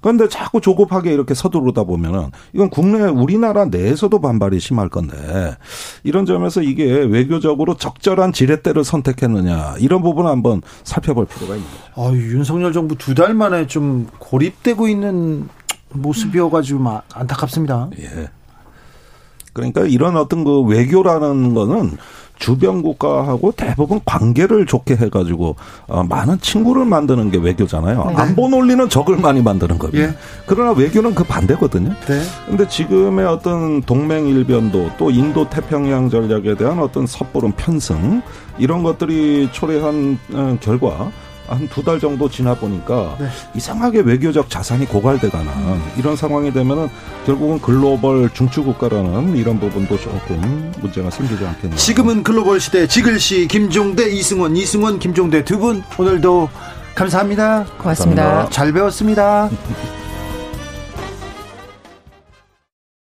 E: 그런데 자꾸 조급하게 이렇게 서두르다 보면은 이건 국내 우리나라 내에서도 반발이 심할 건데 이런 점에서 이게 외교적으로 적절한 지렛대를 선택했느냐 이런 부분을 한번 살펴볼 필요가 있는 거죠.
A: 아, 윤석열 정부 두 달 만에 좀 고립되고 있는 모습이어가지고 안타깝습니다. 예.
E: 그러니까 이런 어떤 그 외교라는 거는 주변 국가하고 대부분 관계를 좋게 해가지고 어, 많은 친구를 만드는 게 외교잖아요. 네. 안보 논리는 적을 많이 만드는 겁니다. 예. 그러나 외교는 그 반대거든요. 네. 근데 지금의 어떤 동맹 일변도 또 인도 태평양 전략에 대한 어떤 섣부른 편승 이런 것들이 초래한 어, 결과 한 두 달 정도 지나 보니까 네. 이상하게 외교적 자산이 고갈돼가는 이런 상황이 되면은 결국은 글로벌 중추 국가라는 이런 부분도 조금 문제가 생기지 않겠나.
A: 지금은 글로벌 시대 지글씨 김종대 이승원 이승원 김종대 두 분 오늘도 감사합니다.
F: 고맙습니다. 감사합니다.
A: 잘 배웠습니다.